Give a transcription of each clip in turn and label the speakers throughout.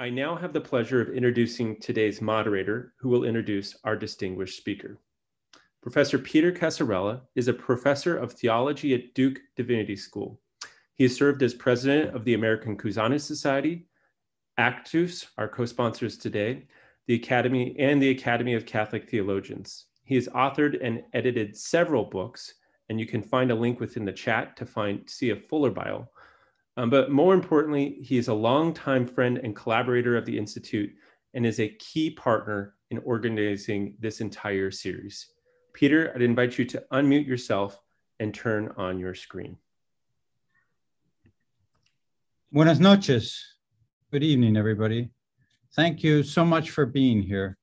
Speaker 1: I now have the pleasure of introducing today's moderator, who will introduce our distinguished speaker. Professor Peter Casarella is a professor of theology at Duke Divinity School. He has served as president of the American Cusanus Society, ACHTUS, our co-sponsors today, the Academy, and the Academy of Catholic Theologians. He has authored and edited several books, and you can find a link within the chat to find see a fuller bio. Um, but more importantly, he is a longtime friend and collaborator of the Institute and is a key partner in organizing this entire series. Peter, I'd invite you to unmute yourself and turn on your screen.
Speaker 2: Buenas noches. Good evening, everybody. Thank you so much for being here.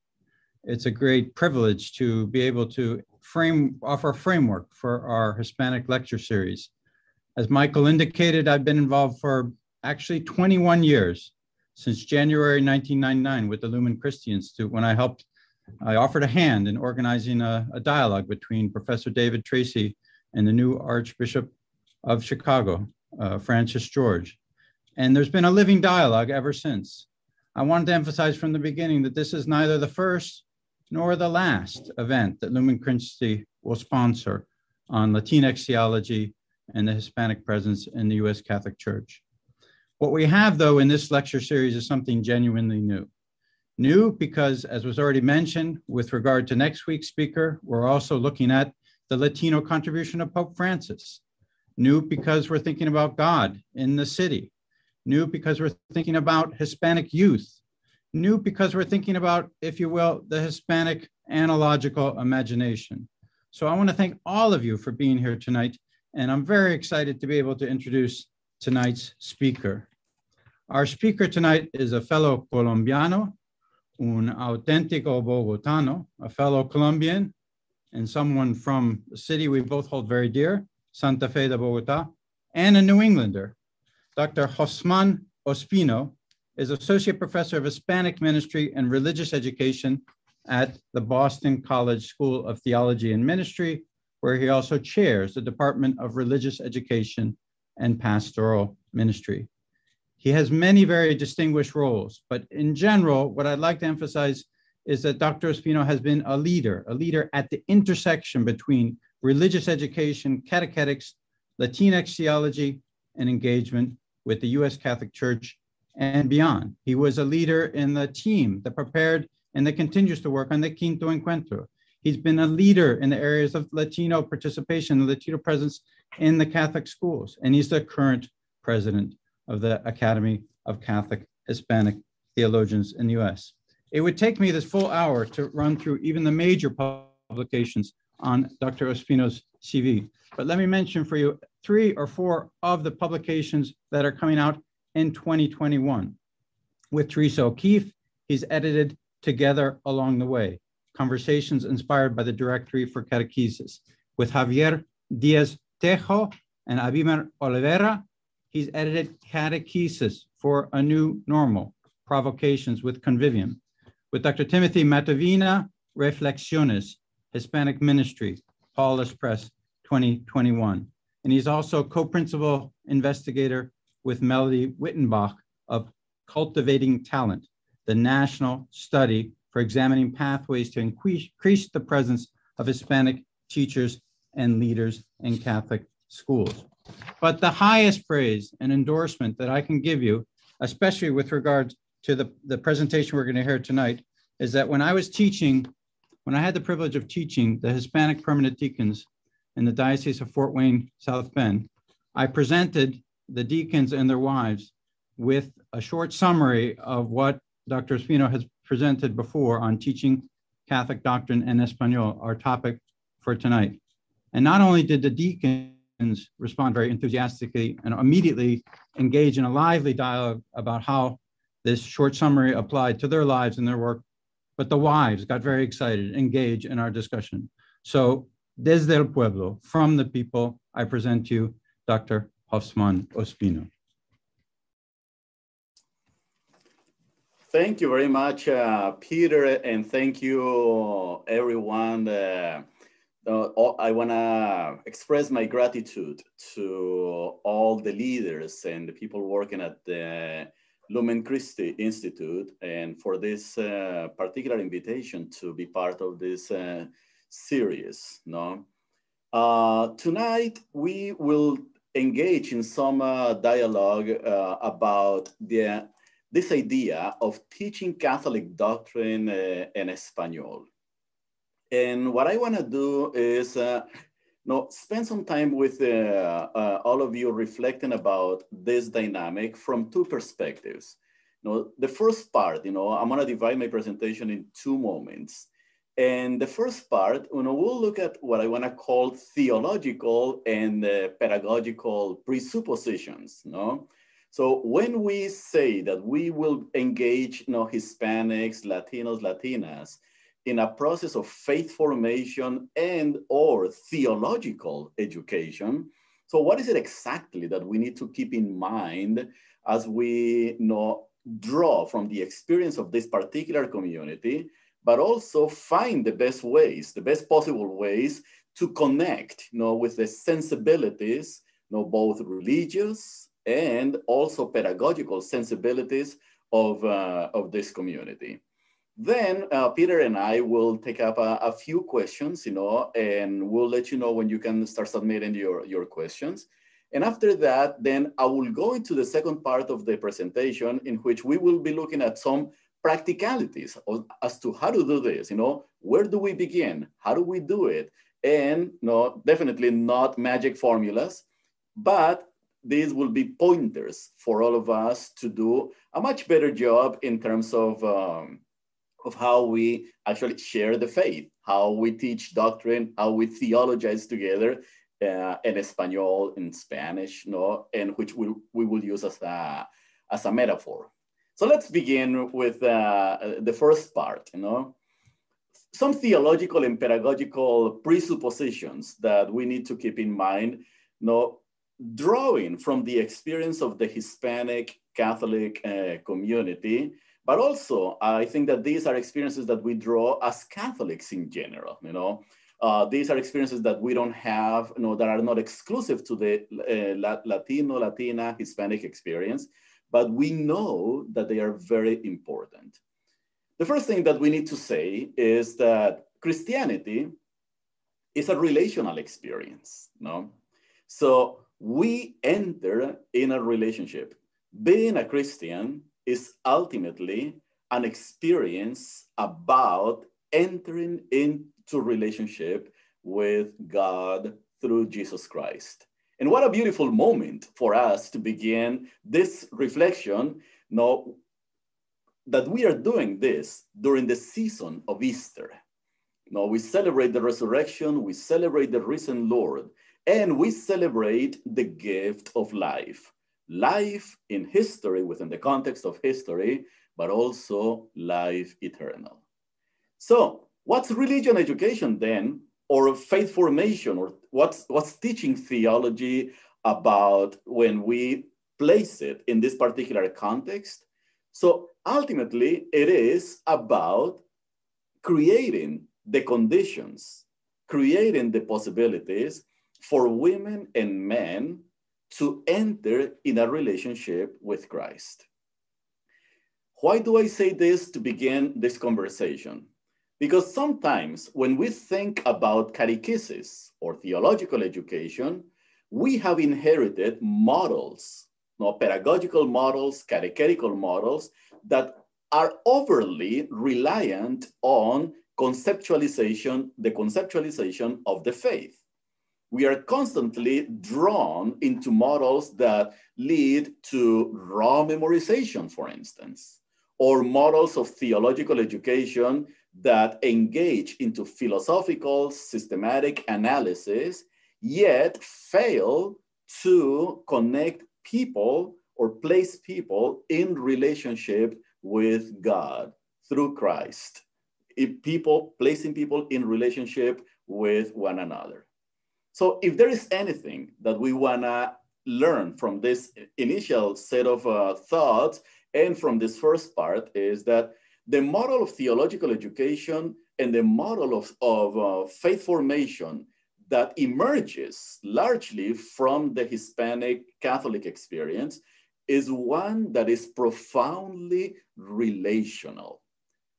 Speaker 2: It's a great privilege to be able to frame offer a framework for our Hispanic lecture series. As Michael indicated, I've been involved for actually 21 years, since January 1999 with the Lumen Christi Institute when I helped, I offered a hand in organizing a, a dialogue between Professor David Tracy and the new Archbishop of Chicago, uh, Francis George. And there's been a living dialogue ever since. I wanted to emphasize from the beginning that this is neither the first nor the last event that Lumen Christi will sponsor on Latinx theology and the Hispanic presence in the US Catholic Church. What we have, though, in this lecture series is something genuinely new. New because, as was already mentioned, with regard to next week's speaker, we're also looking at the Latino contribution of Pope Francis. New because we're thinking about God in the city. New because we're thinking about Hispanic youth. New because we're thinking about, if you will, the Hispanic analogical imagination. So I want to thank all of you for being here tonight and I'm very excited to be able to introduce tonight's speaker. Our speaker tonight is a fellow Colombiano, un auténtico Bogotano, a fellow Colombian, and someone from the city we both hold very dear, Santa Fe de Bogota, and a New Englander. Dr. Hosffman Ospino is Associate Professor of Hispanic Ministry and Religious Education at the Boston College School of Theology and Ministry where he also chairs the Department of Religious Education and Pastoral Ministry. He has many very distinguished roles, but in general, what I'd like to emphasize is that Dr. Ospino has been a leader, a leader at the intersection between religious education, catechetics, Latinx theology, and engagement with the US Catholic Church and beyond. He was a leader in the team that prepared and that continues to work on the Quinto Encuentro, He's been a leader in the areas of Latino participation, the Latino presence in the Catholic schools, and he's the current president of the Academy of Catholic Hispanic Theologians in the US. It would take me this full hour to run through even the major publications on Dr. Ospino's CV, but let me mention for you three or four of the publications that are coming out in 2021. With Teresa O'Keefe, he's edited Together Along the Way, conversations inspired by the Directory for Catechesis. With Javier Diaz Tejo and Abimar Oliveira, he's edited Catechesis for a New Normal, Provocations with Convivium. With Dr. Timothy Matovina, Reflexiones, Hispanic Ministry, Paulist Press 2021. And he's also co-principal investigator with Melodie Wyttenbach of Cultivating Talent, the national study for examining pathways to increase the presence of Hispanic teachers and leaders in Catholic schools. But the highest praise and endorsement that I can give you, especially with regard to the, the presentation we're going to hear tonight, is that when I was teaching, when I had the privilege of teaching the Hispanic permanent deacons in the Diocese of Fort Wayne, South Bend, I presented the deacons and their wives with a short summary of what Dr. Ospino has presented before on teaching Catholic doctrine en Espanol, our topic for tonight. And not only did the deacons respond very enthusiastically and immediately engage in a lively dialogue about how this short summary applied to their lives and their work, but the wives got very excited, engaged in our discussion. So, desde el pueblo, from the people, I present to you Dr. Hosffman Ospino.
Speaker 3: Thank you very much, uh, Peter, and thank you, everyone. Uh, uh, I want to express my gratitude to all the leaders and the people working at the Lumen Christi Institute and for this uh, particular invitation to be part of this uh, series. No? Uh, tonight, we will engage in some dialogue about the, this idea of teaching Catholic doctrine uh, in Espanol. And what I want to do is no, spend some time with uh, uh, all of you reflecting about this dynamic from two perspectives. You know, the first part, you know, I'm gonna divide my presentation in two moments. And the first part, you know, we'll look at what I wanna call theological and uh, pedagogical presuppositions, no? So when we say that we will engage, you know, Hispanics, Latinos, Latinas, in a process of faith formation and or theological education. So what is it exactly that we need to keep in mind as we you know, draw from the experience of this particular community, but also find the best ways, the best possible ways to connect you know, with the sensibilities, you know, both religious and also pedagogical sensibilities of, uh, of this community. Then uh, Peter and I will take up a, a, few questions, you know, and we'll let you know when you can start submitting your, your questions. And after that, then I will go into the second part of the presentation in which we will be looking at some practicalities as to how to do this, you know, where do we begin? How do we do it? And no, definitely not magic formulas, but these will be pointers for all of us to do a much better job in terms of um, of how we actually share the faith, how we teach doctrine, how we theologize together uh, in Espanol, in Spanish, no, and which we, we will use as a, as a metaphor. So let's begin with uh, the first part, you know. Some theological and pedagogical presuppositions that we need to keep in mind, you know, drawing from the experience of the Hispanic Catholic uh, community, but also, I think that these are experiences that we draw as Catholics in general, you know. Uh, these are experiences that we don't have, you know, that are not exclusive to the uh, Latino, Latina, Hispanic experience, but we know that they are very important. The first thing that we need to say is that Christianity is a relational experience, no? So we enter in a relationship. Being a Christian is ultimately an experience about entering into relationship with God through Jesus Christ. And what a beautiful moment for us to begin this reflection. Now, that we are doing this during the season of Easter. Now, we celebrate the resurrection, we celebrate the risen Lord, and we celebrate the gift of life life in history within the context of history, but also life eternal. So what's religion education then, or faith formation, or what's, what's teaching theology about when we place it in this particular context? So ultimately, it is about creating the conditions, creating the possibilities for women and men to enter in a relationship with Christ. Why do I say this to begin this conversation? Because sometimes when we think about catechesis or theological education, we have inherited models, no, pedagogical models, catechetical models that are overly reliant on conceptualization, the conceptualization of the faith we are constantly drawn into models that lead to raw memorization, for instance, or models of theological education that engage into philosophical, systematic analysis, yet fail to connect people or place people in relationship with God through Christ. If people placing people in relationship with one another. So if there is anything that we wanna learn from this initial set of uh, thoughts and from this first part is that the model of theological education and the model of, of uh, faith formation that emerges largely from the Hispanic Catholic experience is one that is profoundly relational.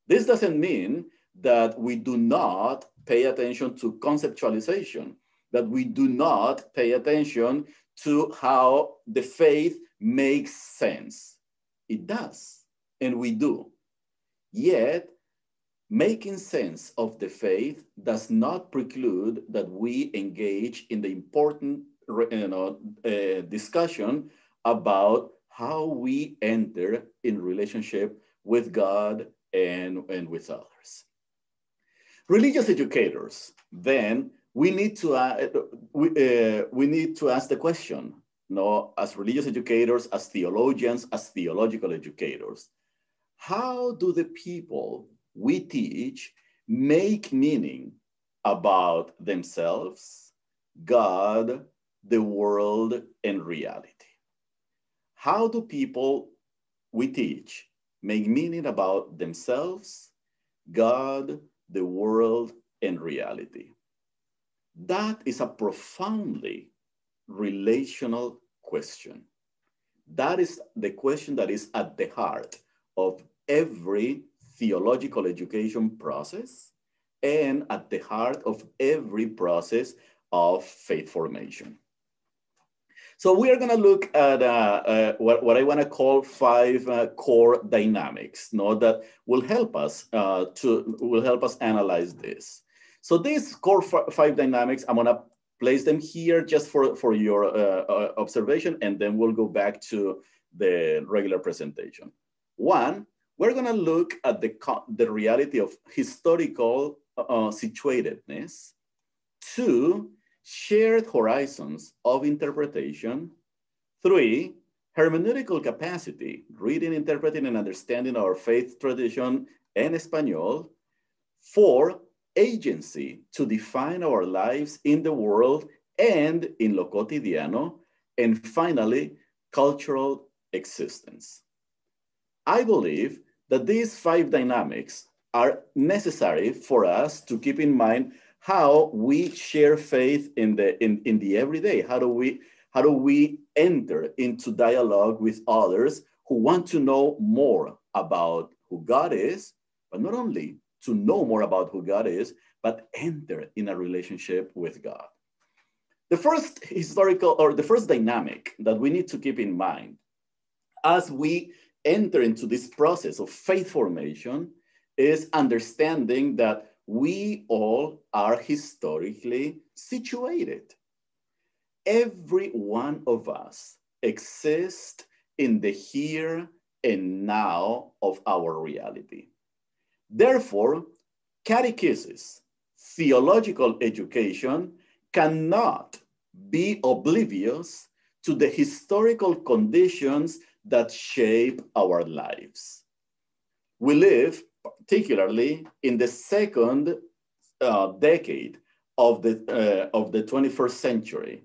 Speaker 3: This doesn't mean that we do not pay attention to conceptualization, that we do not pay attention to how the faith makes sense. It does, and we do. Yet, making sense of the faith does not preclude that we engage in the important you know, uh, discussion about how we enter in relationship with God and, and with others. Religious educators, then we need to, uh, we, uh, we need to ask the question, you know, as religious educators, as theologians, as theological educators, how do the people we teach make meaning about themselves, God, the world, and reality? How do people we teach make meaning about themselves, God, the world, and reality? That is a profoundly relational question. That is the question that is at the heart of every theological education process and at the heart of every process of faith formation. So we are going to look at uh, uh, what, what I want to call five uh, core dynamics, no, that will help us uh, to will help us analyze this. So these core five dynamics, I'm to place them here just for for your uh, uh, observation, and then we'll go back to the regular presentation. One, we're to look at the the reality of historical situatedness. Two, shared horizons of interpretation. Three, hermeneutical capacity, reading, interpreting, and understanding our faith tradition and Espanol. Four, agency to define our lives in the world and in lo cotidiano. And finally, cultural existence. I believe that these five dynamics are necessary for us to keep in mind how we share faith in the in, in the everyday how do we how do we enter into dialogue with others who want to know more about who god is but not only to know more about who god is but enter in a relationship with god the first historical or the first dynamic that we need to keep in mind as we enter into this process of faith formation is understanding that we all are historically situated. Every one of us exists in the here and now of our reality. Therefore, catechesis, theological education, cannot be oblivious to the historical conditions that shape our lives. We live particularly in the second uh, decade of the, uh, of the 21st century.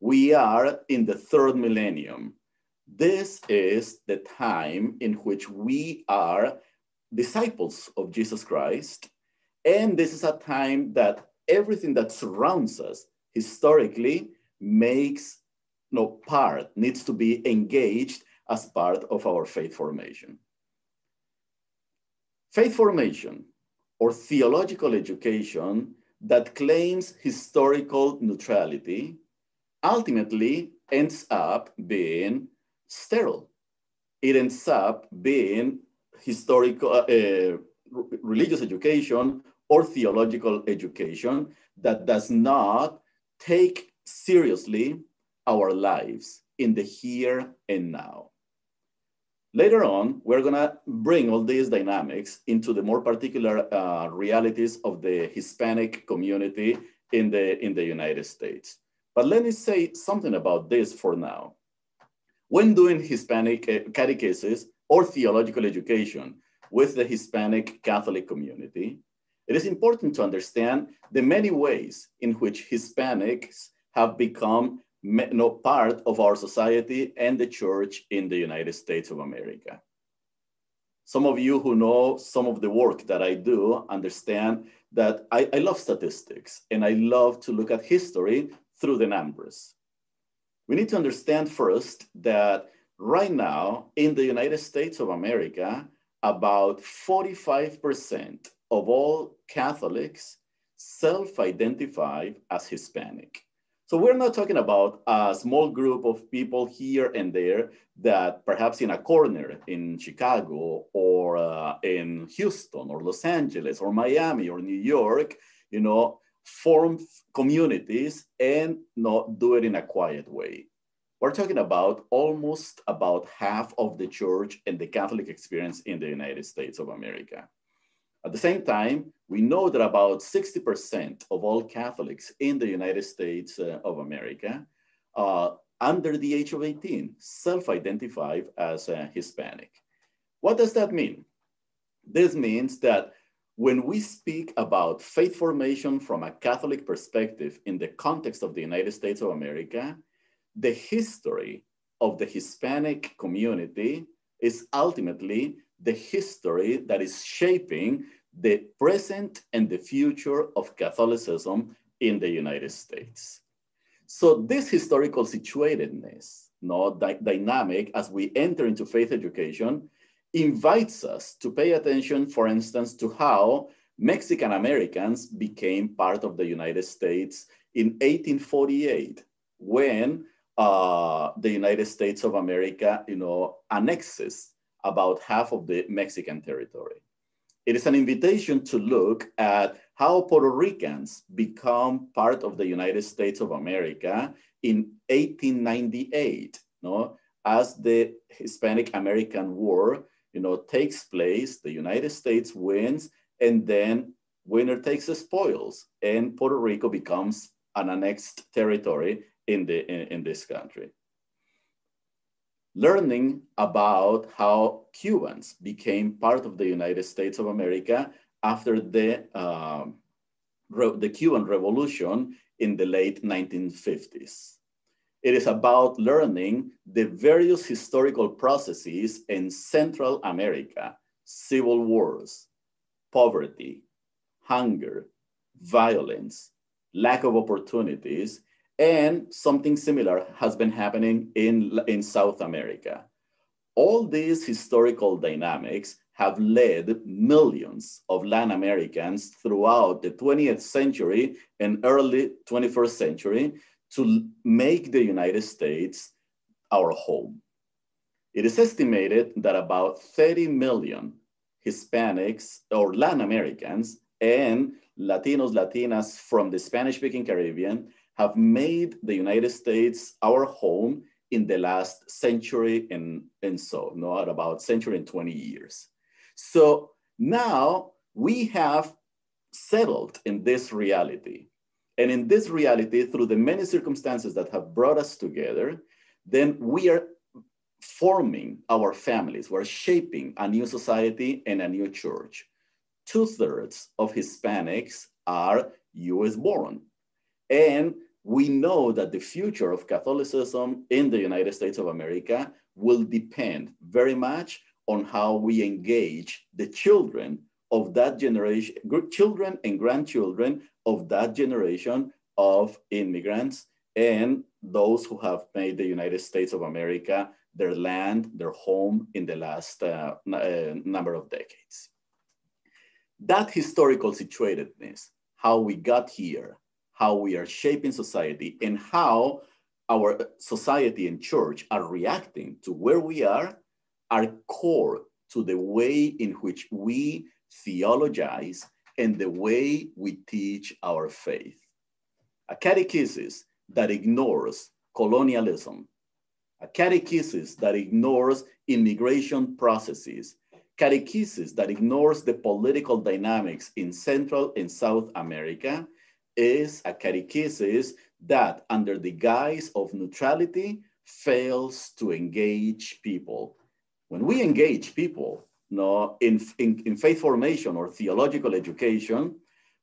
Speaker 3: We are in the third millennium. This is the time in which we are disciples of Jesus Christ. And this is a time that everything that surrounds us historically makes no part, needs to be engaged as part of our faith formation. Faith formation or theological education that claims historical neutrality ultimately ends up being sterile. It ends up being historical, uh, religious education or theological education that does not take seriously our lives in the here and now. Later on, we're gonna bring all these dynamics into the more particular uh, realities of the Hispanic community in the, in the United States. But let me say something about this for now. When doing Hispanic uh, catechesis or theological education with the Hispanic Catholic community, it is important to understand the many ways in which Hispanics have become no part of our society and the church in the United States of America. Some of you who know some of the work that I do understand that I, I love statistics and I love to look at history through the numbers. We need to understand first that right now in the United States of America, about 45% of all Catholics self-identify as Hispanic. So we're not talking about a small group of people here and there that perhaps in a corner in Chicago or uh, in Houston or Los Angeles or Miami or New York, you know, form communities and not do it in a quiet way. We're talking about almost about half of the church and the Catholic experience in the United States of America. At the same time, we know that about 60% of all Catholics in the United States uh, of America uh, under the age of 18 self-identify as uh, Hispanic. What does that mean? This means that when we speak about faith formation from a Catholic perspective in the context of the United States of America, the history of the Hispanic community is ultimately the history that is shaping the present and the future of Catholicism in the United States. So this historical situatedness, no, dy dynamic as we enter into faith education invites us to pay attention, for instance, to how Mexican Americans became part of the United States in 1848 when uh, the United States of America, you know, annexes about half of the Mexican territory. It is an invitation to look at how Puerto Ricans become part of the United States of America in 1898, no? as the Hispanic American War, you know, takes place, the United States wins, and then winner takes the spoils, and Puerto Rico becomes an annexed territory in, the, in, in this country. Learning about how Cubans became part of the United States of America after the, uh, the Cuban Revolution in the late 1950s. It is about learning the various historical processes in Central America, civil wars, poverty, hunger, violence, lack of opportunities, and something similar has been happening in, in South America. All these historical dynamics have led millions of Latin Americans throughout the 20th century and early 21st century to make the United States our home. It is estimated that about 30 million Hispanics or Latin Americans and Latinos, Latinas from the Spanish speaking Caribbean have made the United States our home in the last century and, and so, not about century and 20 years. So now we have settled in this reality. And in this reality, through the many circumstances that have brought us together, then we are forming our families. We're shaping a new society and a new church. Two thirds of Hispanics are US born. And we know that the future of Catholicism in the United States of America will depend very much on how we engage the children of that generation, children and grandchildren of that generation of immigrants and those who have made the United States of America their land, their home in the last uh, uh, number of decades. That historical situatedness, how we got here, how we are shaping society, and how our society and church are reacting to where we are, are core to the way in which we theologize and the way we teach our faith. A catechesis that ignores colonialism, a catechesis that ignores immigration processes, catechesis that ignores the political dynamics in Central and South America is a catechesis that, under the guise of neutrality, fails to engage people. When we engage people no, in, in, in faith formation or theological education,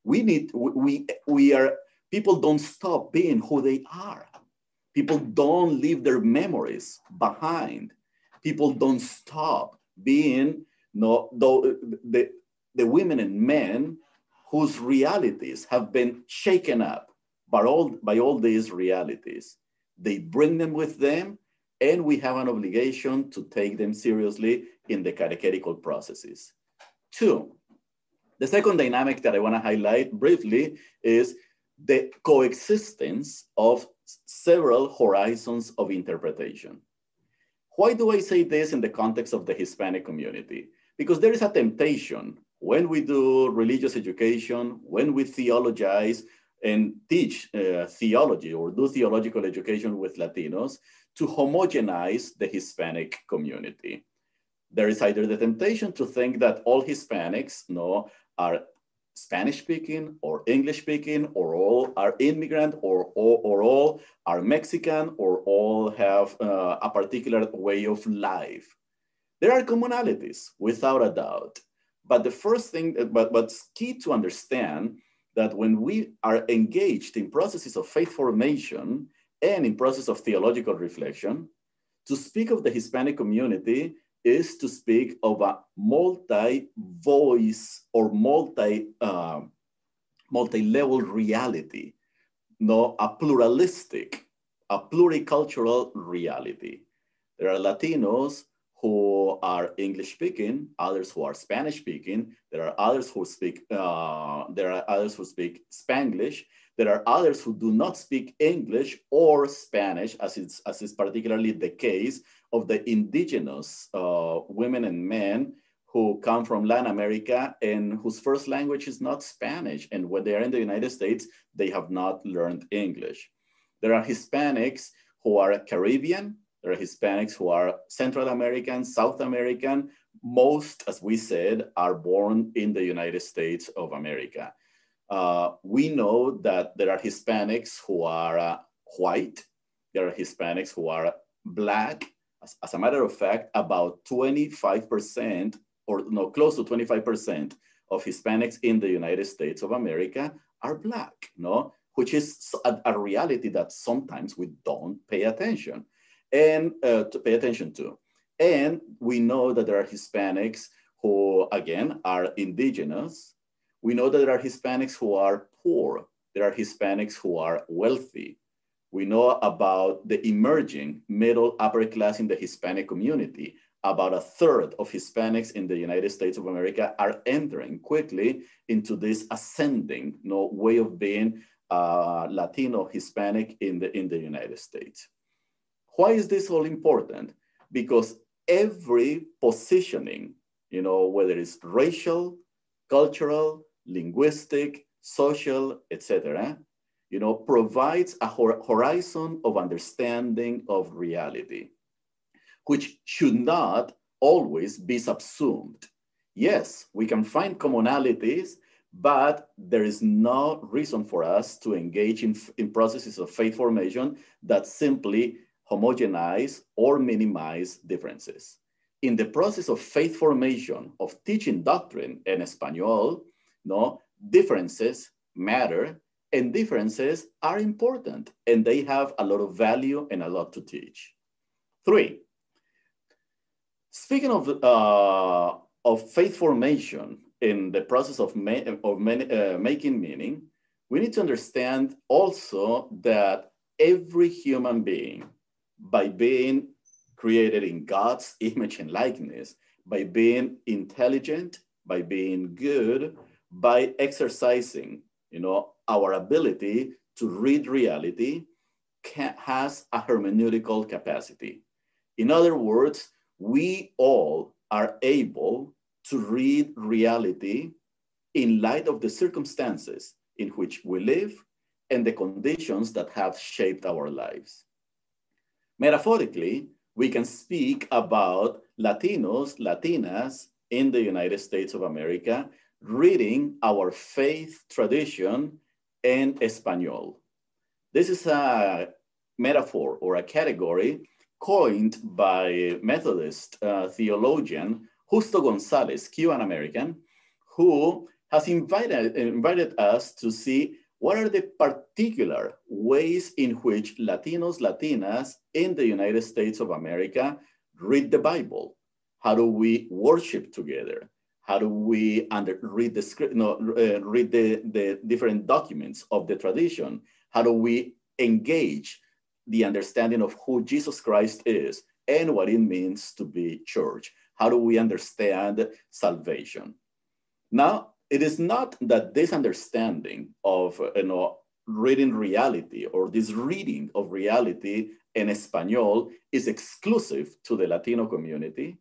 Speaker 3: we need, we, we are, people don't stop being who they are. People don't leave their memories behind. People don't stop being no, the, the, the women and men whose realities have been shaken up by all, by all these realities. They bring them with them and we have an obligation to take them seriously in the catechetical processes. Two, the second dynamic that I wanna highlight briefly is the coexistence of several horizons of interpretation. Why do I say this in the context of the Hispanic community? Because there is a temptation when we do religious education, when we theologize and teach uh, theology or do theological education with Latinos, to homogenize the Hispanic community. There is either the temptation to think that all Hispanics no, are Spanish speaking or English speaking, or all are immigrant, or, or, or all are Mexican, or all have uh, a particular way of life. There are commonalities, without a doubt. But the first thing, but what's key to understand that when we are engaged in processes of faith formation and in process of theological reflection, to speak of the Hispanic community is to speak of a multi-voice or multi, uh, multi-level reality, no, a pluralistic, a pluricultural reality. There are Latinos who are English speaking, others who are Spanish speaking. There are others who speak, uh, there are others who speak Spanglish. There are others who do not speak English or Spanish, as, it's, as is particularly the case of the indigenous uh, women and men who come from Latin America and whose first language is not Spanish. And when they are in the United States, they have not learned English. There are Hispanics who are Caribbean, there are Hispanics who are Central American, South American. Most, as we said, are born in the United States of America. Uh, we know that there are Hispanics who are uh, white, there are Hispanics who are black. As, as, a matter of fact, about 25% or no, close to 25% of Hispanics in the United States of America are black, no? Which is a, a reality that sometimes we don't pay attention and uh, to pay attention to. And we know that there are Hispanics who, again, are indigenous, we know that there are Hispanics who are poor. There are Hispanics who are wealthy. We know about the emerging middle upper class in the Hispanic community. About a third of Hispanics in the United States of America are entering quickly into this ascending you know, way of being uh, Latino Hispanic in the, in the United States. Why is this all important? Because every positioning, you know, whether it's racial, cultural, linguistic, social, etc., you know, provides a horizon of understanding of reality, which should not always be subsumed. Yes, we can find commonalities, but there is no reason for us to engage in, in processes of faith formation that simply homogenize or minimize differences. In the process of faith formation, of teaching doctrine in Espanol, no, differences matter and differences are important and they have a lot of value and a lot to teach. Three, speaking of, uh, of faith formation in the process of, ma of uh, making meaning, we need to understand also that every human being, by being created in God's image and likeness, by being intelligent, by being good, by exercising, you know, our ability to read reality can, has a hermeneutical capacity. In other words, we all are able to read reality in light of the circumstances in which we live and the conditions that have shaped our lives. Metaphorically, we can speak about Latinos, Latinas in the United States of America reading our faith tradition in Espanol. This is a metaphor or a category coined by Methodist uh, theologian Justo Gonzalez, Cuban American, who has invited, invited us to see what are the particular ways in which Latinos, Latinas in the United States of America read the Bible. How do we worship together? How do we under, read the no, uh, read the, the different documents of the tradition? How do we engage the understanding of who Jesus Christ is and what it means to be church. How do we understand salvation? Now, it is not that this understanding of you know, reading reality or this reading of reality in Espanol is exclusive to the Latino community.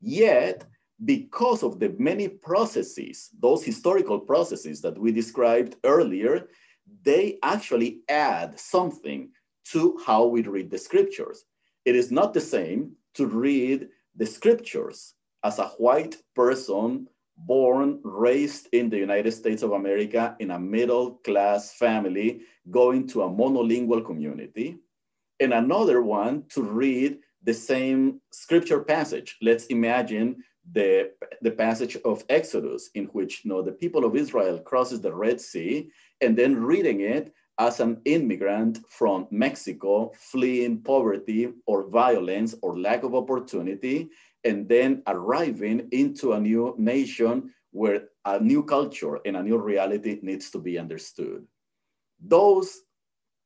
Speaker 3: Yet, because of the many processes, those historical processes that we described earlier, they actually add something to how we read the scriptures. It is not the same to read the scriptures as a white person born, raised in the United States of America in a middle class family, going to a monolingual community, and another one to read the same scripture passage. Let's imagine the, the passage of Exodus, in which you know, the people of Israel crosses the Red Sea, and then reading it as an immigrant from Mexico fleeing poverty or violence or lack of opportunity, and then arriving into a new nation where a new culture and a new reality needs to be understood. Those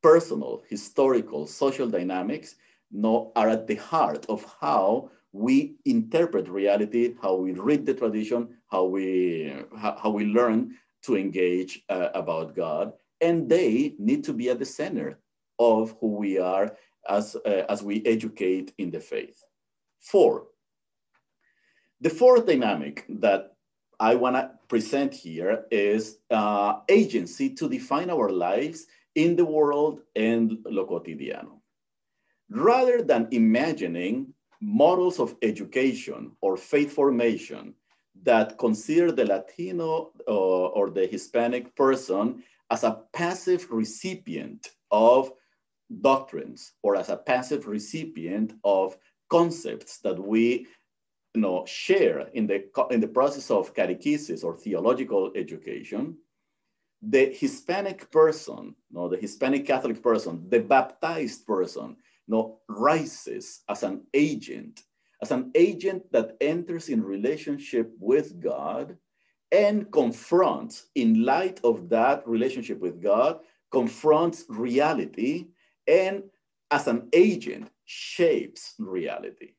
Speaker 3: personal, historical, social dynamics know, are at the heart of how we interpret reality, how we read the tradition, how we, how, how we learn to engage uh, about God. And they need to be at the center of who we are as, uh, as we educate in the faith. Four, the fourth dynamic that I want to present here is uh, agency to define our lives in the world and lo cotidiano. Rather than imagining models of education or faith formation that consider the Latino uh, or the Hispanic person as a passive recipient of doctrines or as a passive recipient of concepts that we know, share in the, in the process of catechesis or theological education, the Hispanic person, no, the Hispanic Catholic person, the baptized person, no, rises as an agent, as an agent that enters in relationship with God and confronts, in light of that relationship with God, confronts reality and as an agent shapes reality.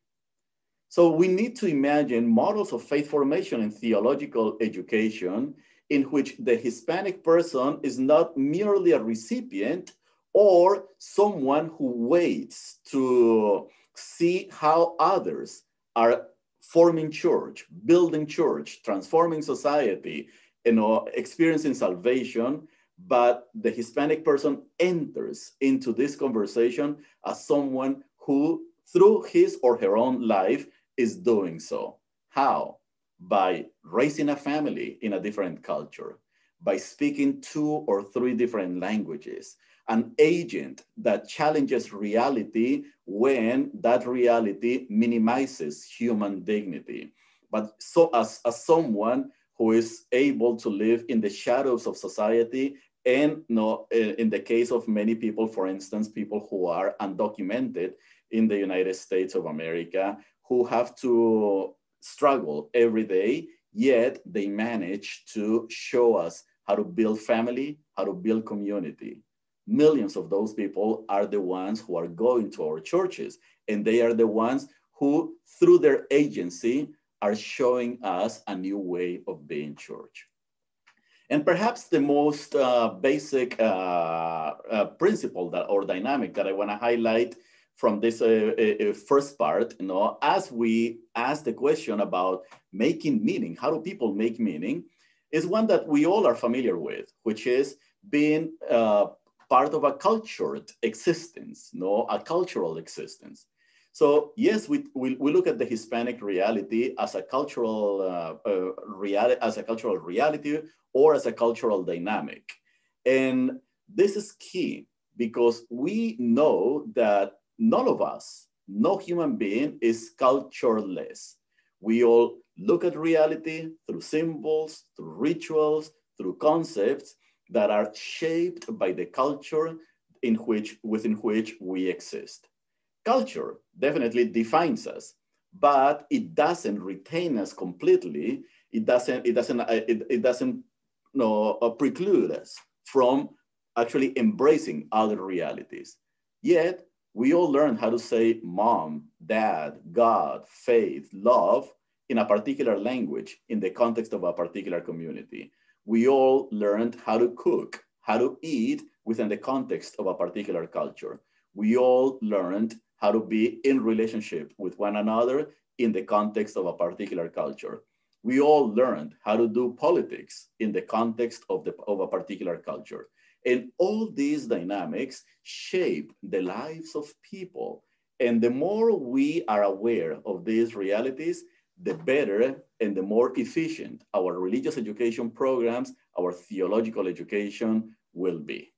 Speaker 3: So we need to imagine models of faith formation and theological education in which the Hispanic person is not merely a recipient or someone who waits to see how others are forming church, building church, transforming society, you know, experiencing salvation, but the Hispanic person enters into this conversation as someone who, through his or her own life, is doing so. How? By raising a family in a different culture, by speaking two or three different languages, an agent that challenges reality when that reality minimizes human dignity. But so as, as someone who is able to live in the shadows of society and no, eh, in the case of many people, for instance, people who are undocumented in the United States of America, who have to struggle every day, yet they manage to show us how to build family, how to build community. Millions of those people are the ones who are going to our churches, and they are the ones who, through their agency, are showing us a new way of being church. And perhaps the most uh, basic uh, uh, principle that, or dynamic that I want to highlight from this uh, uh, uh, first part, you know, as we ask the question about making meaning, how do people make meaning, is one that we all are familiar with, which is being part of a cultured existence, you know, a cultural existence. So yes, we, we, we look at the Hispanic reality as a cultural uh, uh, reality, as a cultural reality, or as a cultural dynamic, and this is key because we know that none of us, no human being is cultureless. We all look at reality through symbols, through rituals, through concepts that are shaped by the culture in which, within which we exist. Culture definitely defines us, but it doesn't retain us completely. It doesn't, it doesn't, it, it doesn't no, uh, preclude us from actually embracing other realities. Yet we all learned how to say mom, dad, God, faith, love in a particular language in the context of a particular community. We all learned how to cook, how to eat within the context of a particular culture. We all learned how to be in relationship with one another in the context of a particular culture. We all learned how to do politics in the context of, the, of a particular culture. And all these dynamics shape the lives of people. And the more we are aware of these realities, the better and the more efficient our religious education programs, our theological education will be.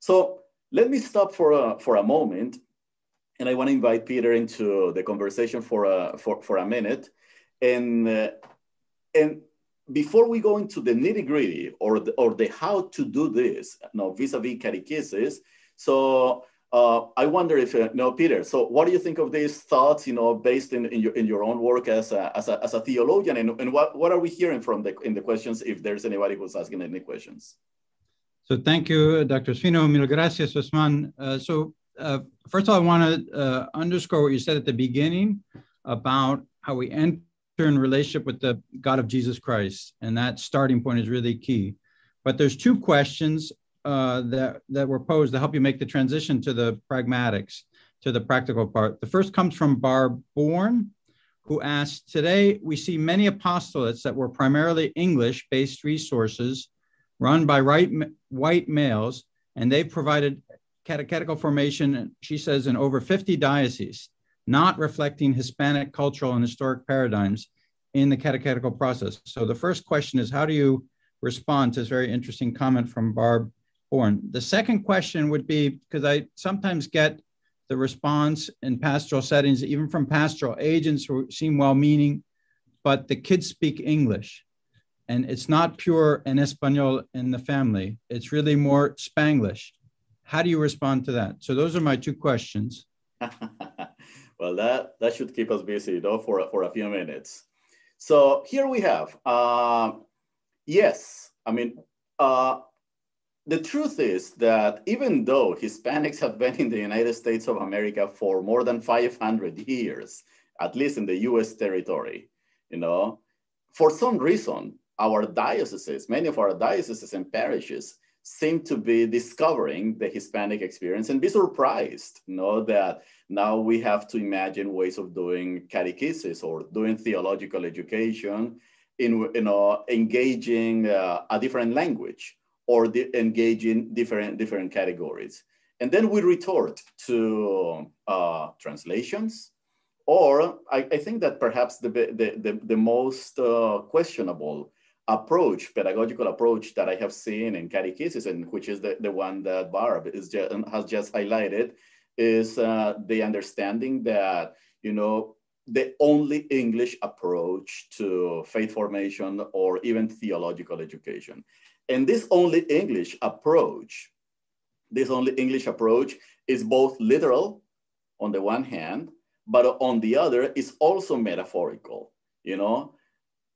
Speaker 3: So let me stop for a, for a moment. And I want to invite Peter into the conversation for a, for, for a minute. And, uh, and before we go into the nitty gritty or the, or the how to do this, you know, vis-a-vis catechesis, so uh, I wonder if, uh, no, Peter, so what do you think of these thoughts, you know, based in, in, your, in your own work as a, as a, as a theologian? And, and what, what are we hearing from the, in the questions, if there's anybody who's asking any questions?
Speaker 2: So thank you, Dr. Ospino. Mil gracias, Hosffman. Uh, so uh, first of all, I want to uh, underscore what you said at the beginning about how we enter in relationship with the God of Jesus Christ. And that starting point is really key. But there's two questions uh, that that were posed to help you make the transition to the pragmatics, to the practical part. The first comes from Barb Bourne, who asked, "Today we see many apostolates that were primarily English-based resources, run by right, white males, and they've provided catechetical formation." She says in over 50 dioceses, not reflecting Hispanic cultural and historic paradigms in the catechetical process. So the first question is, how do you respond to this very interesting comment from Barb born. The second question would be because I sometimes get the response in pastoral settings, even from pastoral agents who seem well meaning, but the kids speak English. And it's not pure en Espanol in the family, it's really more Spanglish. How do you respond to that? So, those are my two questions.
Speaker 3: well, that, that should keep us busy though, for, for a few minutes. So, here we have, uh, yes, I mean, uh, the truth is that even though Hispanics have been in the United States of America for more than 500 years, at least in the US territory, you know, for some reason, our dioceses, many of our dioceses and parishes seem to be discovering the Hispanic experience and be surprised, you know, that now we have to imagine ways of doing catechesis or doing theological education in, you know, engaging uh, a different language or engage in different, different categories. And then we retort to uh, translations, or I, I, think that perhaps the, the, the, the most uh, questionable approach, pedagogical approach that I have seen in catechesis, and which is the, the one that Barb is just, has just highlighted, is uh, the understanding that, you know, the only English approach to faith formation or even theological education. And this only English approach, this only English approach is both literal on the one hand, but on the other is also metaphorical, you know?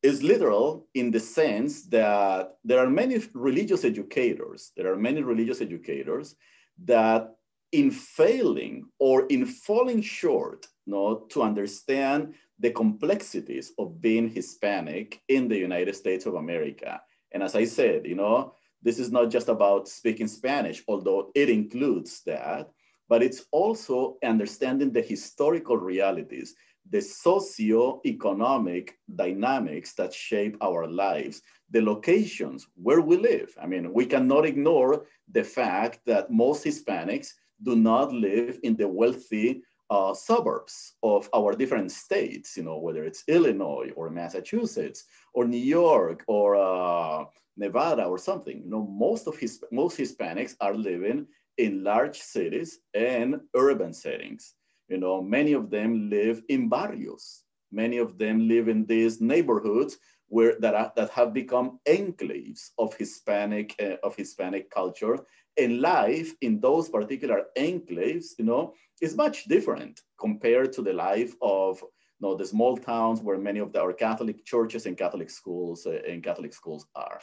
Speaker 3: Is literal in the sense that there are many religious educators, there are many religious educators that in failing or in falling short you to understand the complexities of being Hispanic in the United States of America. And as I said, you know, this is not just about speaking Spanish, although it includes that, but it's also understanding the historical realities, the socio-economic dynamics that shape our lives, the locations where we live. I mean, we cannot ignore the fact that most Hispanics do not live in the wealthy uh, suburbs of our different states, you know, whether it's Illinois or Massachusetts or New York or uh, Nevada or something. You know, most of his most Hispanics are living in large cities and urban settings. You know, many of them live in barrios. Many of them live in these neighborhoods where that, are, that have become enclaves of Hispanic uh, of Hispanic culture. And life in those particular enclaves, you know, is much different compared to the life of you know, the small towns where many of the, our Catholic churches and Catholic schools uh, and Catholic schools are.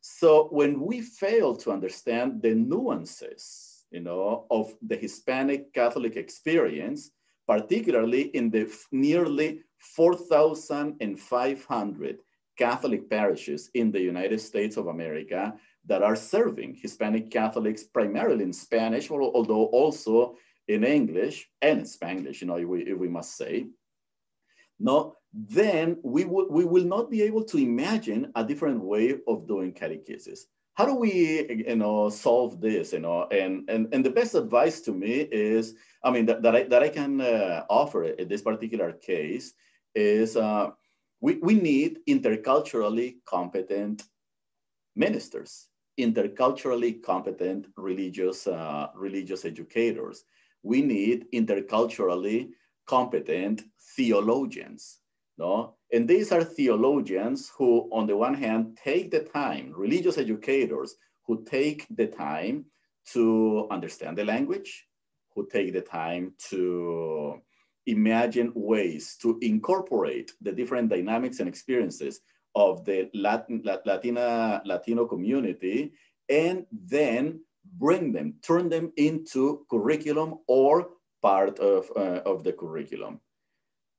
Speaker 3: So when we fail to understand the nuances you know, of the Hispanic Catholic experience, particularly in the nearly 4,500 Catholic parishes in the United States of America that are serving Hispanic Catholics primarily in Spanish, although also in English and in Spanglish, you know, if we, if we must say. No, then we we will not be able to imagine a different way of doing catechesis. How do we, you know, solve this, you know? And, and, and the best advice to me is, I mean, that, that, I, that I can uh, offer in this particular case is uh, we, we need interculturally competent ministers, interculturally competent religious, uh, religious educators. We need interculturally competent theologians, no? And these are theologians who, on the one hand, take the time, religious educators who take the time to understand the language, who take the time to imagine ways to incorporate the different dynamics and experiences of the Latin, Latina, Latino community, and then bring them, turn them into curriculum or part of, uh, of the curriculum.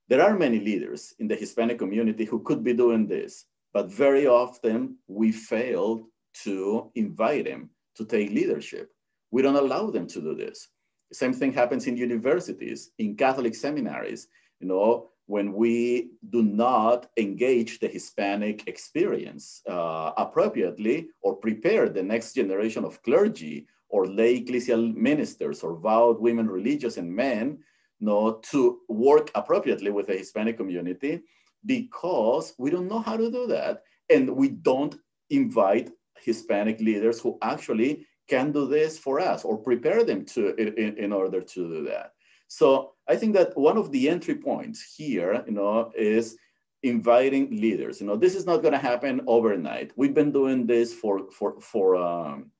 Speaker 3: There are many leaders in the Hispanic community who could be doing this, but very often we fail to invite them to take leadership. We don't allow them to do this. Same thing happens in universities, in Catholic seminaries. You know, when we do not engage the Hispanic experience uh, appropriately or prepare the next generation of clergy or lay ecclesial ministers or vowed women religious and men know, to work appropriately with the Hispanic community because we don't know how to do that. And we don't invite Hispanic leaders who actually can do this for us or prepare them to in, in order to do that. So I think that one of the entry points here, you know, is inviting leaders. You know, this is not going to happen overnight. We've been doing this for for for um,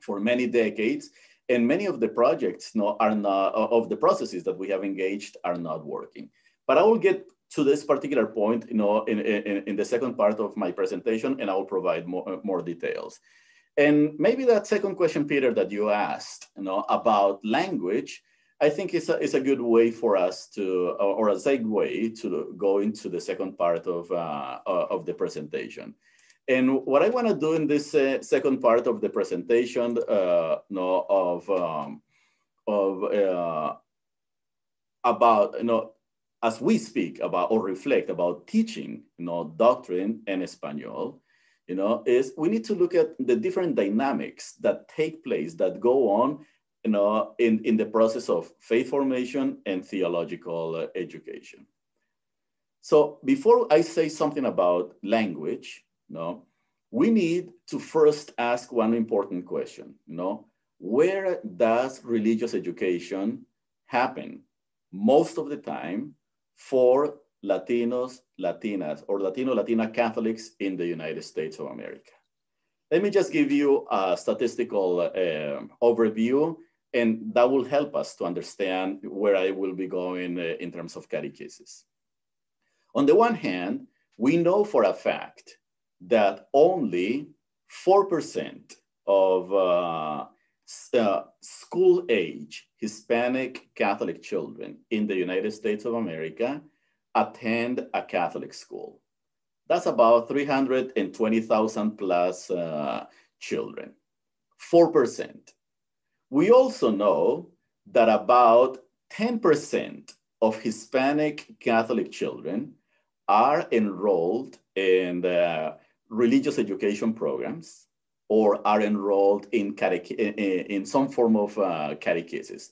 Speaker 3: for many decades, and many of the projects know, are not of the processes that we have engaged are not working. But I will get to this particular point, you know, in, in, in the second part of my presentation, and I will provide more, more details. And maybe that second question, Peter, that you asked, you know, about language, I think it's a, it's a good way for us to, or a segue to go into the second part of, uh, of the presentation. And what I want to do in this uh, second part of the presentation, uh, no, of um, of uh, about you know, as we speak about or reflect about teaching, you know, doctrine en Espanol, you know, is we need to look at the different dynamics that take place that go on, you know, in in the process of faith formation and theological uh, education. So before I say something about language, no, we need to first ask one important question, know, where does religious education happen most of the time for Latinos, Latinas, or Latino, Latina Catholics in the United States of America? Let me just give you a statistical uh, overview, and that will help us to understand where I will be going uh, in terms of catechesis. On the one hand, we know for a fact that only 4% of uh, uh, school age Hispanic Catholic children in the United States of America attend a Catholic school. That's about 320,000 plus uh, children, 4%. We also know that about 10% of Hispanic Catholic children are enrolled in the religious education programs or are enrolled in, in some form of uh, catechesis.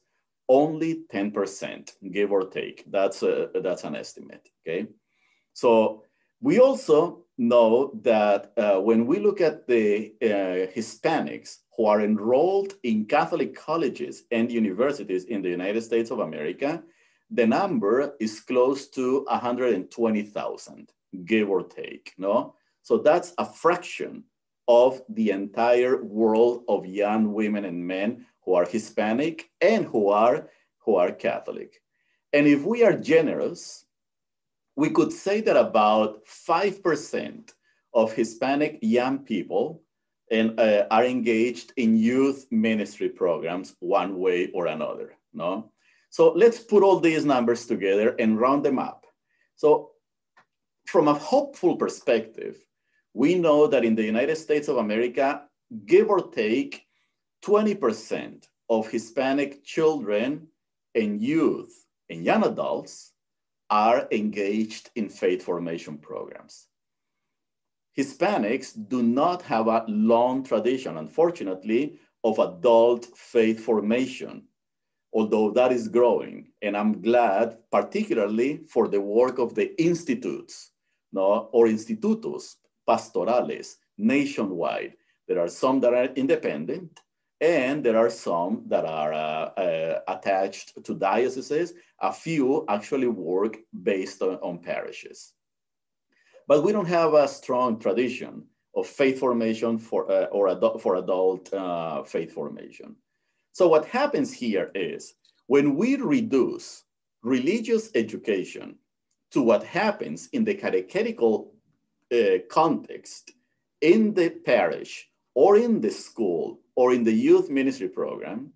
Speaker 3: Only 10%, give or take. That's, a, that's an estimate, okay? So we also know that uh, when we look at the uh, Hispanics who are enrolled in Catholic colleges and universities in the United States of America, the number is close to 120,000, give or take, no? So that's a fraction of the entire world of young women and men who are Hispanic and who are, who are Catholic. And if we are generous, we could say that about 5% of Hispanic young people and uh, are engaged in youth ministry programs one way or another, no? So let's put all these numbers together and round them up. So from a hopeful perspective, we know that in the United States of America, give or take 20% of Hispanic children and youth and young adults are engaged in faith formation programs. Hispanics do not have a long tradition, unfortunately, of adult faith formation, although that is growing. And I'm glad, particularly for the work of the institutes no, or institutos pastorales nationwide. There are some that are independent, and there are some that are uh, uh, attached to dioceses. A few actually work based on, on, parishes. But we don't have a strong tradition of faith formation for, uh, or adu for adult uh, faith formation. So what happens here is when we reduce religious education to what happens in the catechetical uh, context in the parish or in the school or in the youth ministry program.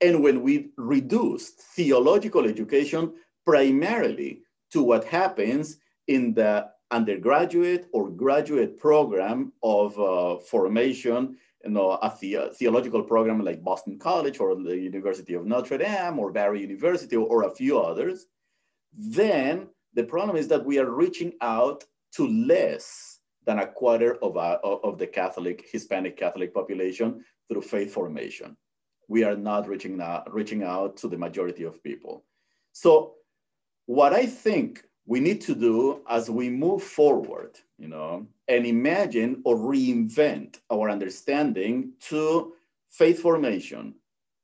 Speaker 3: And when we reduce theological education primarily to what happens in the undergraduate or graduate program of uh, formation, you know, a the theological program like Boston College or the University of Notre Dame or Barry University or, or a few others, then the problem is that we are reaching out to less than a quarter of, our, of the Catholic, Hispanic Catholic population through faith formation. We are not reaching out, reaching out to the majority of people. So what I think we need to do as we move forward, you know, and imagine or reinvent our understanding to faith formation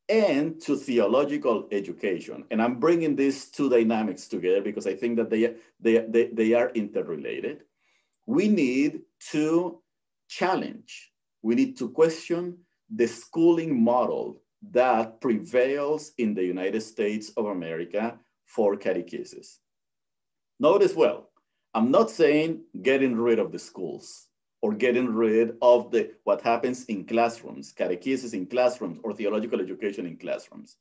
Speaker 3: and to theological education. And I'm bringing these two dynamics together because I think that they, they, they, they are interrelated. We need to challenge, we need to question the schooling model that prevails in the United States of America for catechesis. Notice well, I'm not saying getting rid of the schools or getting rid of the what happens in classrooms, catechesis in classrooms, or theological education in classrooms.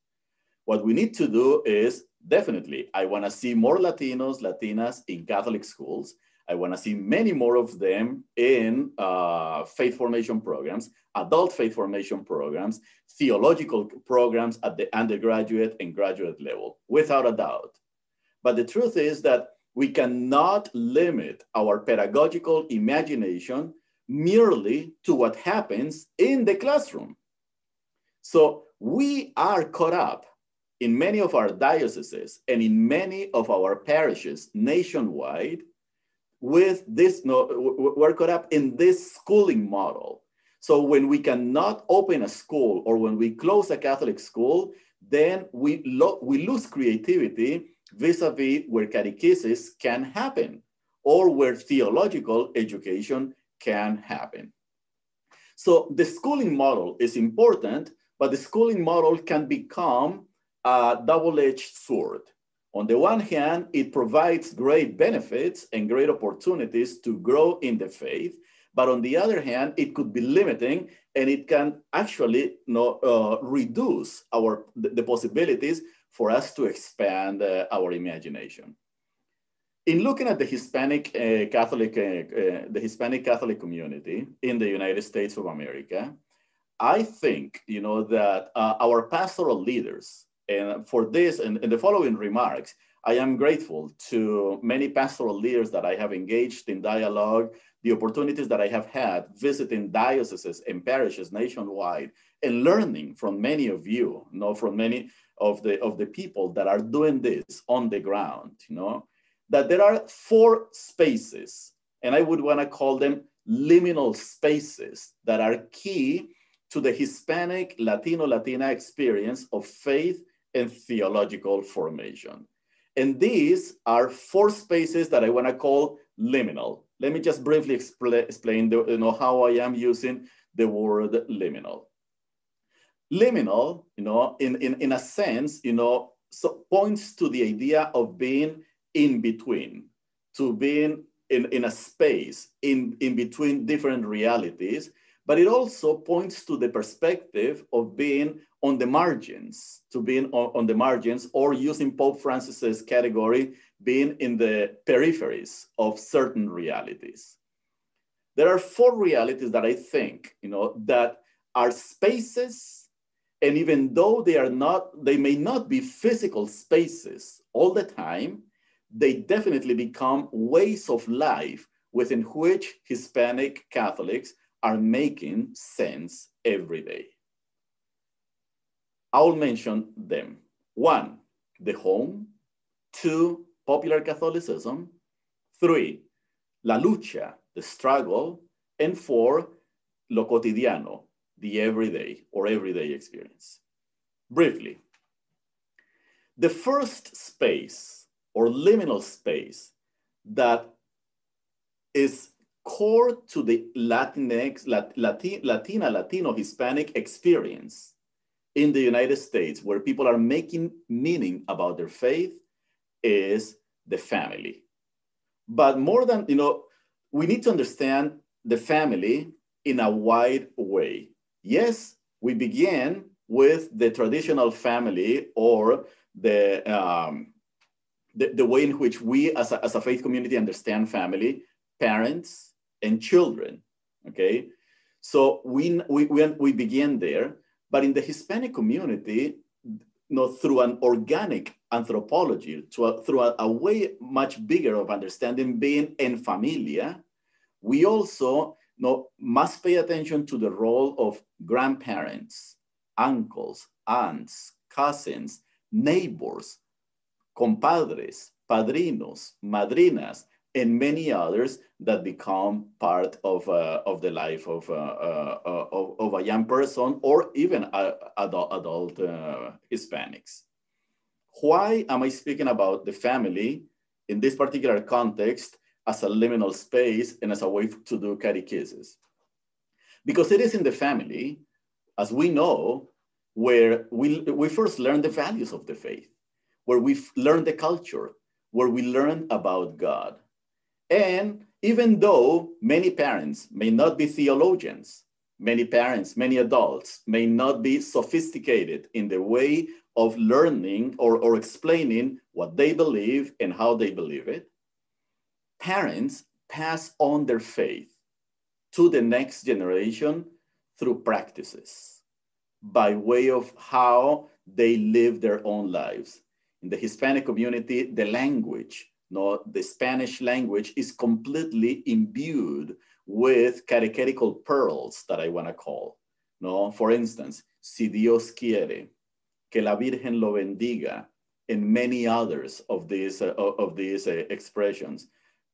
Speaker 3: What we need to do is definitely, I want to see more Latinos, Latinas in Catholic schools. I want to see many more of them in uh, faith formation programs, adult faith formation programs, theological programs at the undergraduate and graduate level, without a doubt. But the truth is that we cannot limit our pedagogical imagination merely to what happens in the classroom. So we are caught up in many of our dioceses and in many of our parishes nationwide with this, no, we're caught up in this schooling model. So when we cannot open a school or when we close a Catholic school, then we, lo we lose creativity vis-a-vis where catechesis can happen or where theological education can happen. So the schooling model is important, but the schooling model can become a double-edged sword. On the one hand, it provides great benefits and great opportunities to grow in the faith, but on the other hand, it could be limiting and it can actually you know, uh, reduce our the, the possibilities for us to expand uh, our imagination. In looking at the Hispanic uh, Catholic, uh, the Hispanic Catholic community in the United States of America, I think you know that our pastoral leaders, and for this and, and the following remarks, I am grateful to many pastoral leaders that I have engaged in dialogue, the opportunities that I have had visiting dioceses and parishes nationwide, and learning from many of you, you know, from many of the of the people that are doing this on the ground you know that there are four spaces and i would want to call them liminal spaces that are key to the hispanic latino latina experience of faith and theological formation. And these are four spaces that i want to call liminal. Let me just briefly expl explain the, you know how i am using the word liminal liminal, you know, in, in, in a sense, you know, so points to the idea of being in between, to being in, in a space in, in between different realities, but it also points to the perspective of being on the margins, to being on, on the margins, or using Pope Francis's category, being in the peripheries of certain realities. There are four realities that I think, you know, that are spaces, and even though they are not, they may not be physical spaces all the time, they definitely become ways of life within which Hispanic Catholics are making sense every day. I'll mention them. One, the home. Two, popular Catholicism. Three, la lucha, the struggle. And four, lo cotidiano, the everyday or everyday experience. Briefly, the first space or liminal space that is core to the Latinx, Latin, Latina, Latino, Hispanic experience in the United States, where people are making meaning about their faith, is the family. But more than, you know, we need to understand the family in a wide way. Yes, we begin with the traditional family or the, um, the, the, way in which we as a, as a faith community understand family, parents, and children, okay? So we, we, we, we begin there, but in the Hispanic community, you know, through an organic anthropology, a, through a, a, way much bigger of understanding being en familia, we also know, must pay attention to the role of grandparents, uncles, aunts, cousins, neighbors, compadres, padrinos, madrinas, and many others that become part of, uh, of the life of, uh, uh, of, of, a young person or even adult, adult uh, Hispanics. Why am I speaking about the family in this particular context as a liminal space and as a way to do catechesis? Because it is in the family, as we know, where we, we first learn the values of the faith, where we learn the culture, where we learn about God and even though many parents may not be theologians, many parents, many adults may not be sophisticated in the way of learning or, or explaining what they believe and how they believe it, parents pass on their faith to the next generation through practices by way of how they live their own lives. In the Hispanic community, the language no, the Spanish language is completely imbued with catechetical pearls that I want to call. No, for instance, si Dios quiere, que la Virgen lo bendiga, and many others of these uh, of these uh, expressions.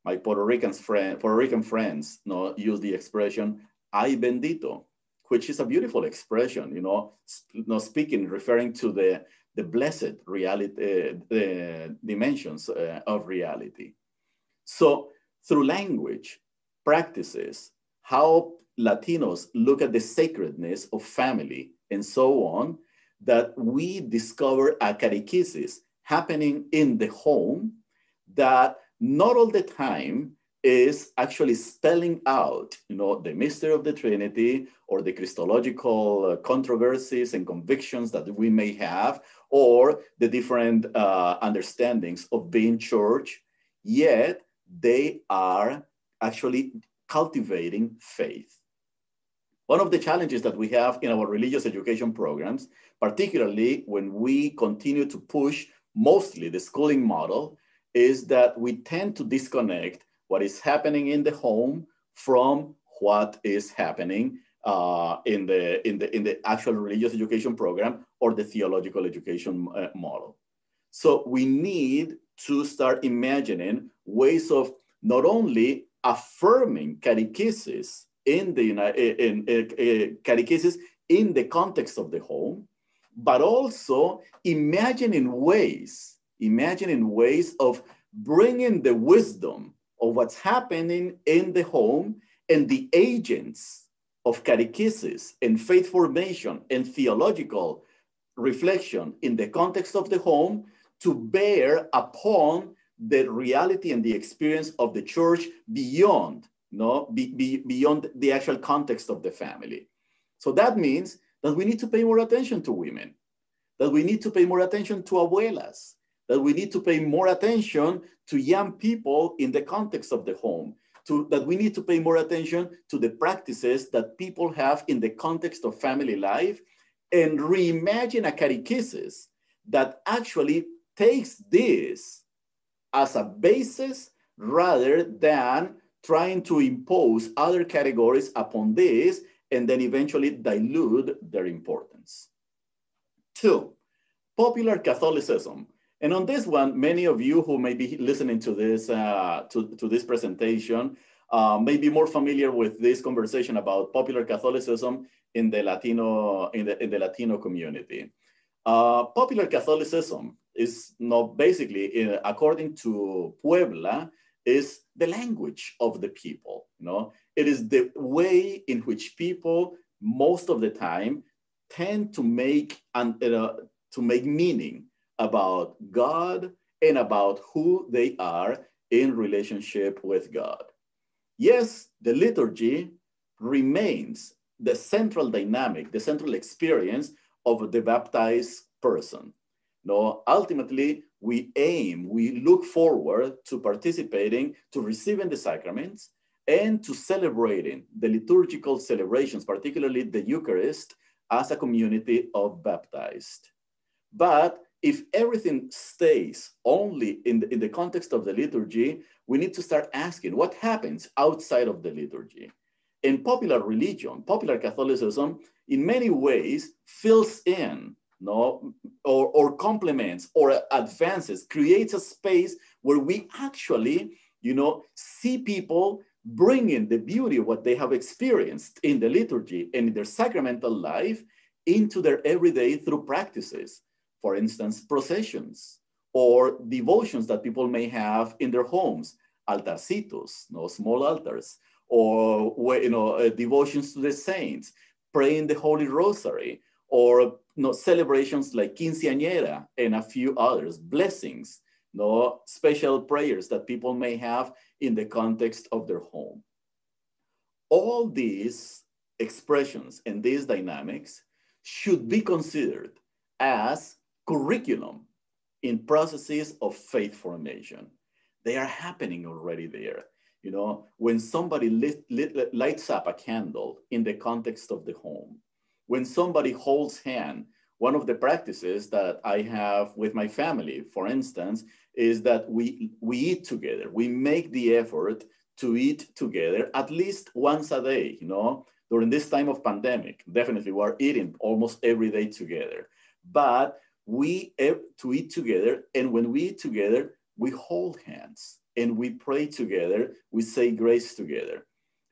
Speaker 3: My Puerto Rican friend, Puerto Rican friends, no, use the expression "ay bendito," which is a beautiful expression. You know, sp- no, speaking referring to the the blessed reality, uh, the dimensions uh, of reality. So through language, practices, how Latinos look at the sacredness of family and so on, that we discover a catechesis happening in the home that not all the time is actually spelling out, you know, the mystery of the Trinity or the Christological uh, controversies and convictions that we may have, or the different uh, understandings of being church, yet they are actually cultivating faith. One of the challenges that we have in our religious education programs, particularly when we continue to push mostly the schooling model, is that we tend to disconnect what is happening in the home from what is happening uh, in, the, in, the, in the actual religious education program or the theological education uh, model. So we need to start imagining ways of not only affirming catechesis in the in, in, in catechesis in the context of the home, but also imagining ways, imagining ways of bringing the wisdom of what's happening in the home and the agents of catechesis and faith formation and theological reflection in the context of the home to bear upon the reality and the experience of the church beyond no, be, be, beyond the actual context of the family. So that means that we need to pay more attention to women, that we need to pay more attention to abuelas, that we need to pay more attention to young people in the context of the home, to, that we need to pay more attention to the practices that people have in the context of family life and reimagine a catechesis that actually takes this as a basis rather than trying to impose other categories upon this and then eventually dilute their importance. Two, popular Catholicism. And on this one, many of you who may be listening to this, uh, to, to this presentation uh, may be more familiar with this conversation about popular Catholicism in the Latino, in the, in the Latino community. Uh, popular Catholicism is not basically, in, according to Puebla, is the language of the people. You know, it is the way in which people most of the time tend to make and uh, to make meaning about God and about who they are in relationship with God. Yes, the liturgy remains the central dynamic, the central experience of the baptized person. No, ultimately, we aim, we look forward to participating, to receiving the sacraments, and to celebrating the liturgical celebrations, particularly the Eucharist, as a community of baptized. But if everything stays only in the, in the context of the liturgy, we need to start asking what happens outside of the liturgy. In popular religion, popular Catholicism, in many ways fills in no, or, or complements or advances, creates a space where we actually, you know, see people bringing the beauty of what they have experienced in the liturgy and in their sacramental life into their everyday through practices. For instance, processions or devotions that people may have in their homes, altarcitos, no small altars, or you know uh, devotions to the saints, praying the Holy Rosary, or you know, celebrations like quinceañera and a few others, blessings, no special prayers that people may have in the context of their home. All these expressions and these dynamics should be considered as curriculum in processes of faith formation. They are happening already there. You know, when somebody lit, lit, lights up a candle in the context of the home, when somebody holds hand, one of the practices that I have with my family, for instance, is that we, we eat together. We make the effort to eat together at least once a day, you know, during this time of pandemic. Definitely we're eating almost every day together. But we to eat together, and when we eat together, we hold hands and we pray together, we say grace together.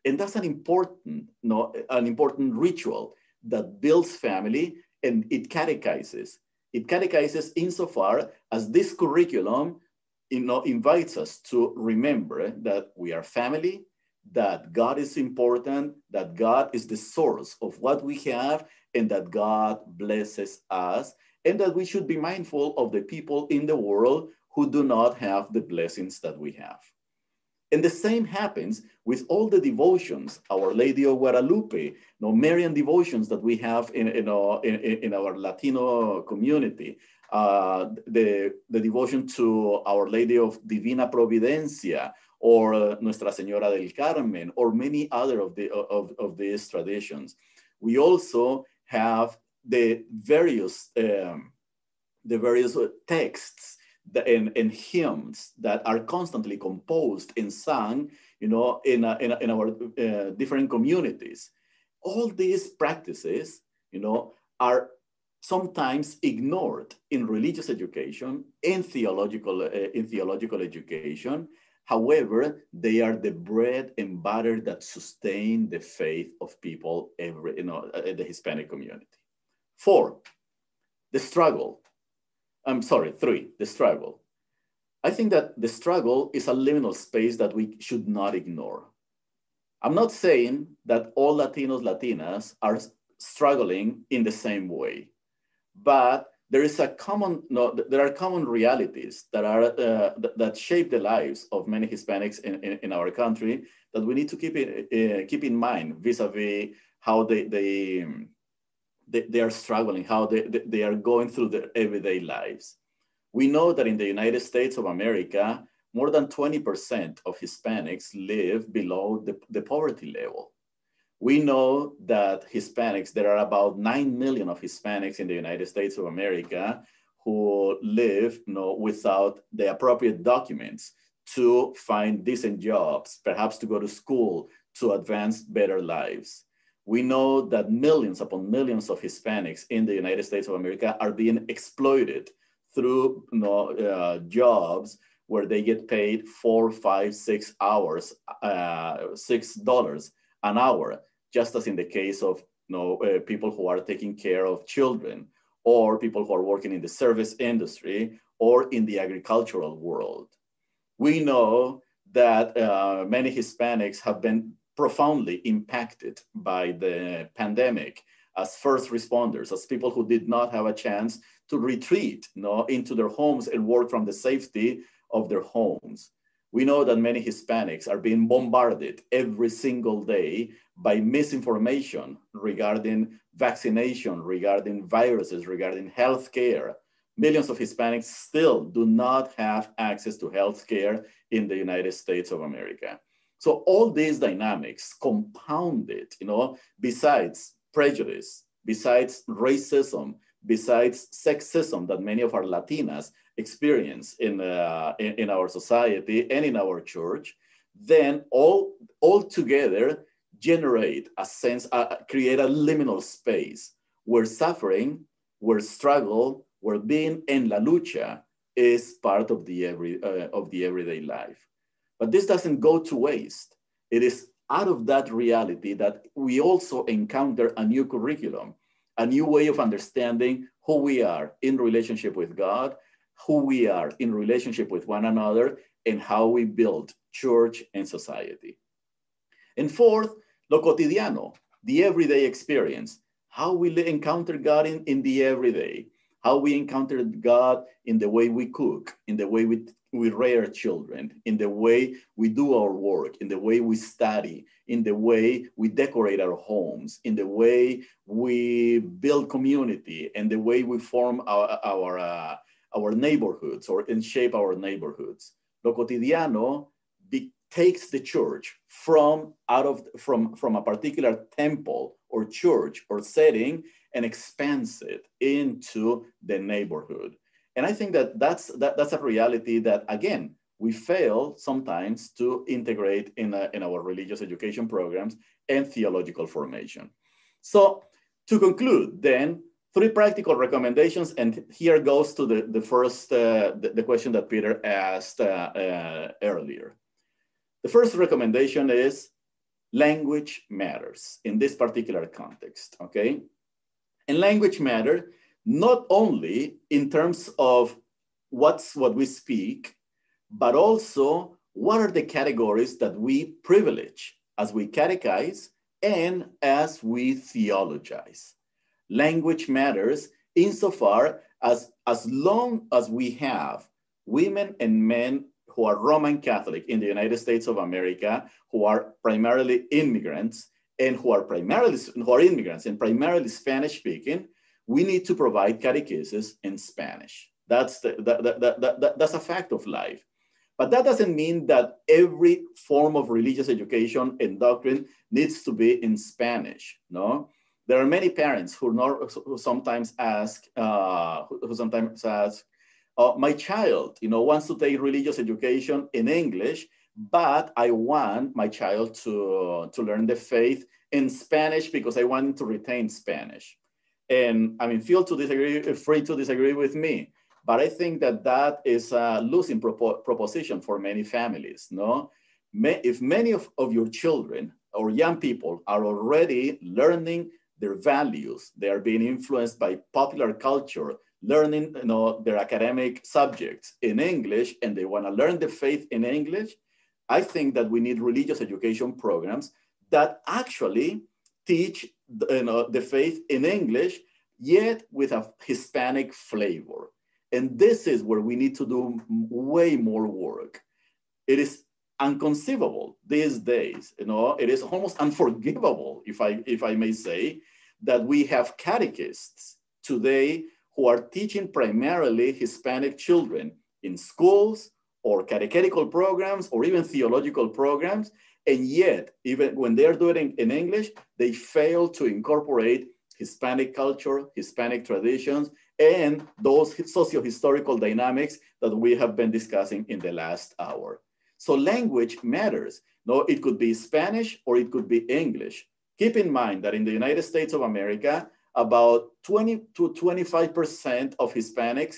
Speaker 3: And that's an important, no, an important ritual that builds family and it catechizes. It catechizes insofar as this curriculum you know, invites us to remember that we are family, that God is important, that God is the source of what we have, and that God blesses us, and that we should be mindful of the people in the world who do not have the blessings that we have. And the same happens with all the devotions, Our Lady of Guadalupe, you know, Marian devotions that we have in, in, our, in, in our Latino community, uh, the, the devotion to Our Lady of Divina Providencia, or Nuestra Señora del Carmen, or many other of, the, of, of these traditions. We also have the various, um, the various texts and, and hymns that are constantly composed and sung, you know, in, in, in our uh, different communities. All these practices, you know, are sometimes ignored in religious education, in theological, uh, in theological education. However, they are the bread and butter that sustain the faith of people every, you know, uh, the Hispanic community. Four, the struggle I'm sorry, three, the struggle. I think that the struggle is a liminal space that we should not ignore. I'm not saying that all Latinos, Latinas are struggling in the same way, but there is a common, no, there are common realities that are uh, that shape the lives of many Hispanics in, in, in, our country that we need to keep in, uh, keep in mind vis-a-vis how they, they, they, they, are struggling, how they, they are going through their everyday lives. We know that in the United States of America, more than 20% of Hispanics live below the, the poverty level. We know that Hispanics, there are about 9 million of Hispanics in the United States of America who live you know, without the appropriate documents to find decent jobs, perhaps to go to school, to advance better lives. We know that millions upon millions of Hispanics in the United States of America are being exploited through you know, uh, jobs where they get paid four, five, six hours, uh, six dollars an hour just as in the case of you know, uh, people who are taking care of children or people who are working in the service industry or in the agricultural world. We know that uh, many Hispanics have been profoundly impacted by the pandemic as first responders, as people who did not have a chance to retreat you know, into their homes and work from the safety of their homes. We know that many Hispanics are being bombarded every single day by misinformation regarding vaccination, regarding viruses, regarding healthcare. Millions of Hispanics still do not have access to healthcare in the United States of America. So all these dynamics compounded, you know, besides prejudice, besides racism, besides sexism that many of our Latinas experience in, uh, in, in, our society and in our church, then all, all together generate a sense, uh, create a liminal space where suffering, where struggle, where being en la lucha is part of the, every, uh, of the everyday life. But this doesn't go to waste. It is out of that reality that we also encounter a new curriculum, a new way of understanding who we are in relationship with God, who we are in relationship with one another, and how we build church and society. And fourth, lo cotidiano, the everyday experience, how we encounter God in, in the everyday, how we encountered God in the way we cook, in the way we, we rear children, in the way we do our work, in the way we study, in the way we decorate our homes, in the way we build community, and the way we form our, our, uh, our neighborhoods or and shape our neighborhoods. Lo cotidiano be, takes the church from out of from from a particular temple or church or setting and expands it into the neighborhood. And i think that that's that, that's a reality that again we fail sometimes to integrate in, a, in our religious education programs and theological formation. So to conclude then three practical recommendations and here goes to the, the first uh, the, the, question that peter asked uh, uh, earlier. The first recommendation is language matters in this particular context, okay? And language matter not only in terms of what's what we speak, but also what are the categories that we privilege as we catechize and as we theologize. Language matters insofar as as long as we have women and men who are Roman Catholic in the United States of America, who are primarily immigrants and who are primarily who are immigrants and primarily Spanish speaking, we need to provide catechesis in Spanish. That's the, that, that, that, that, that's a fact of life. But that doesn't mean that every form of religious education and doctrine needs to be in Spanish. No, there are many parents who, not, who sometimes ask, uh, who sometimes ask, uh, my child, you know, wants to take religious education in English, but I want my child to, to learn the faith in Spanish because I want to retain Spanish. And I mean, feel to disagree, free to disagree with me, but I think that that is a losing propo proposition for many families, no? If many of, of your children or young people are already learning their values, they are being influenced by popular culture, learning you know, their academic subjects in English and they want to learn the faith in English, I think that we need religious education programs that actually teach you know, the faith in English, yet with a Hispanic flavor. And this is where we need to do way more work. It is unconceivable these days, you know, it is almost unforgivable, if I, if I may say, that we have catechists today who are teaching primarily Hispanic children in schools or catechetical programs or even theological programs. And yet, even when they're doing it in English, they fail to incorporate Hispanic culture, Hispanic traditions, and those socio-historical dynamics that we have been discussing in the last hour. So language matters. No, it could be Spanish or it could be English. Keep in mind that in the United States of America, about 20 to 25% of Hispanics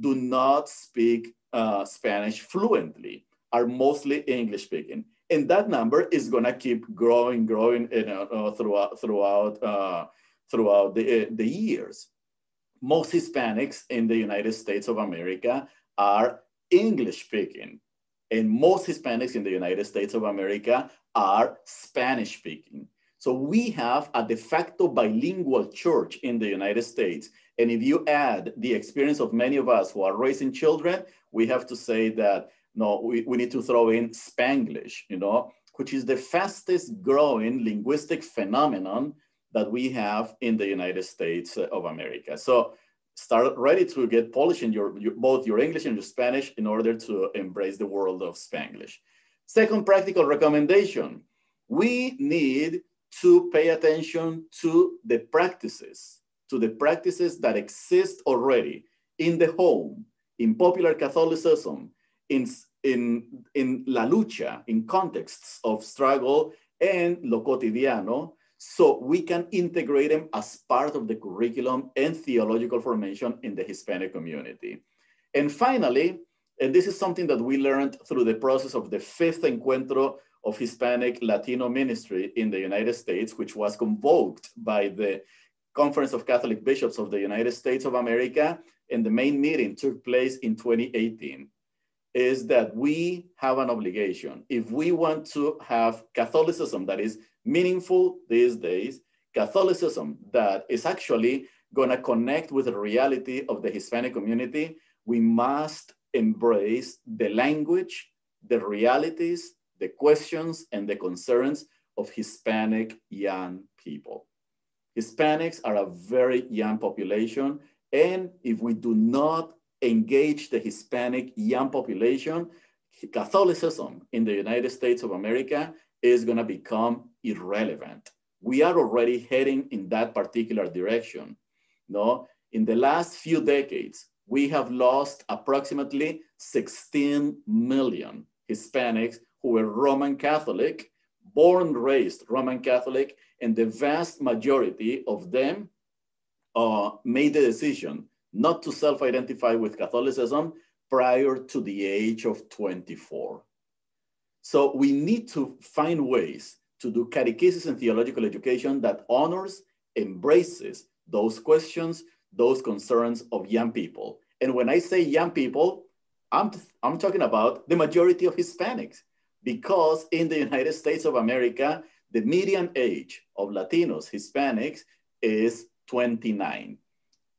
Speaker 3: do not speak uh, Spanish fluently, are mostly English speaking. And that number is gonna keep growing, growing uh, throughout, throughout, uh, throughout the, uh, the years. Most Hispanics in the United States of America are English speaking. And most Hispanics in the United States of America are Spanish speaking. So we have a de facto bilingual church in the United States. And if you add the experience of many of us who are raising children, we have to say that no, we, we need to throw in Spanglish, you know, which is the fastest growing linguistic phenomenon that we have in the United States of America. So start ready to get polishing your, your, both your English and your Spanish in order to embrace the world of Spanglish. Second practical recommendation, we need to pay attention to the practices, to the practices that exist already in the home, in popular Catholicism, in, in, in la lucha, in contexts of struggle and lo cotidiano, so we can integrate them as part of the curriculum and theological formation in the Hispanic community. And finally, and this is something that we learned through the process of the fifth encuentro of Hispanic Latino ministry in the United States, which was convoked by the Conference of Catholic Bishops of the United States of America, and the main meeting took place in 2018, is that we have an obligation. If we want to have Catholicism that is meaningful these days, Catholicism that is actually going to connect with the reality of the Hispanic community, we must embrace the language, the realities, the questions and the concerns of Hispanic young people. Hispanics are a very young population, and if we do not engage the Hispanic young population, Catholicism in the United States of America is going to become irrelevant. We are already heading in that particular direction. No, in the last few decades, we have lost approximately 16 million Hispanics who were Roman Catholic, born, raised Roman Catholic, and the vast majority of them uh, made the decision not to self-identify with Catholicism prior to the age of 24. So we need to find ways to do catechesis and theological education that honors, embraces those questions, those concerns of young people. And when I say young people, I'm, I'm talking about the majority of Hispanics because in the United States of America, the median age of Latinos, Hispanics is 29.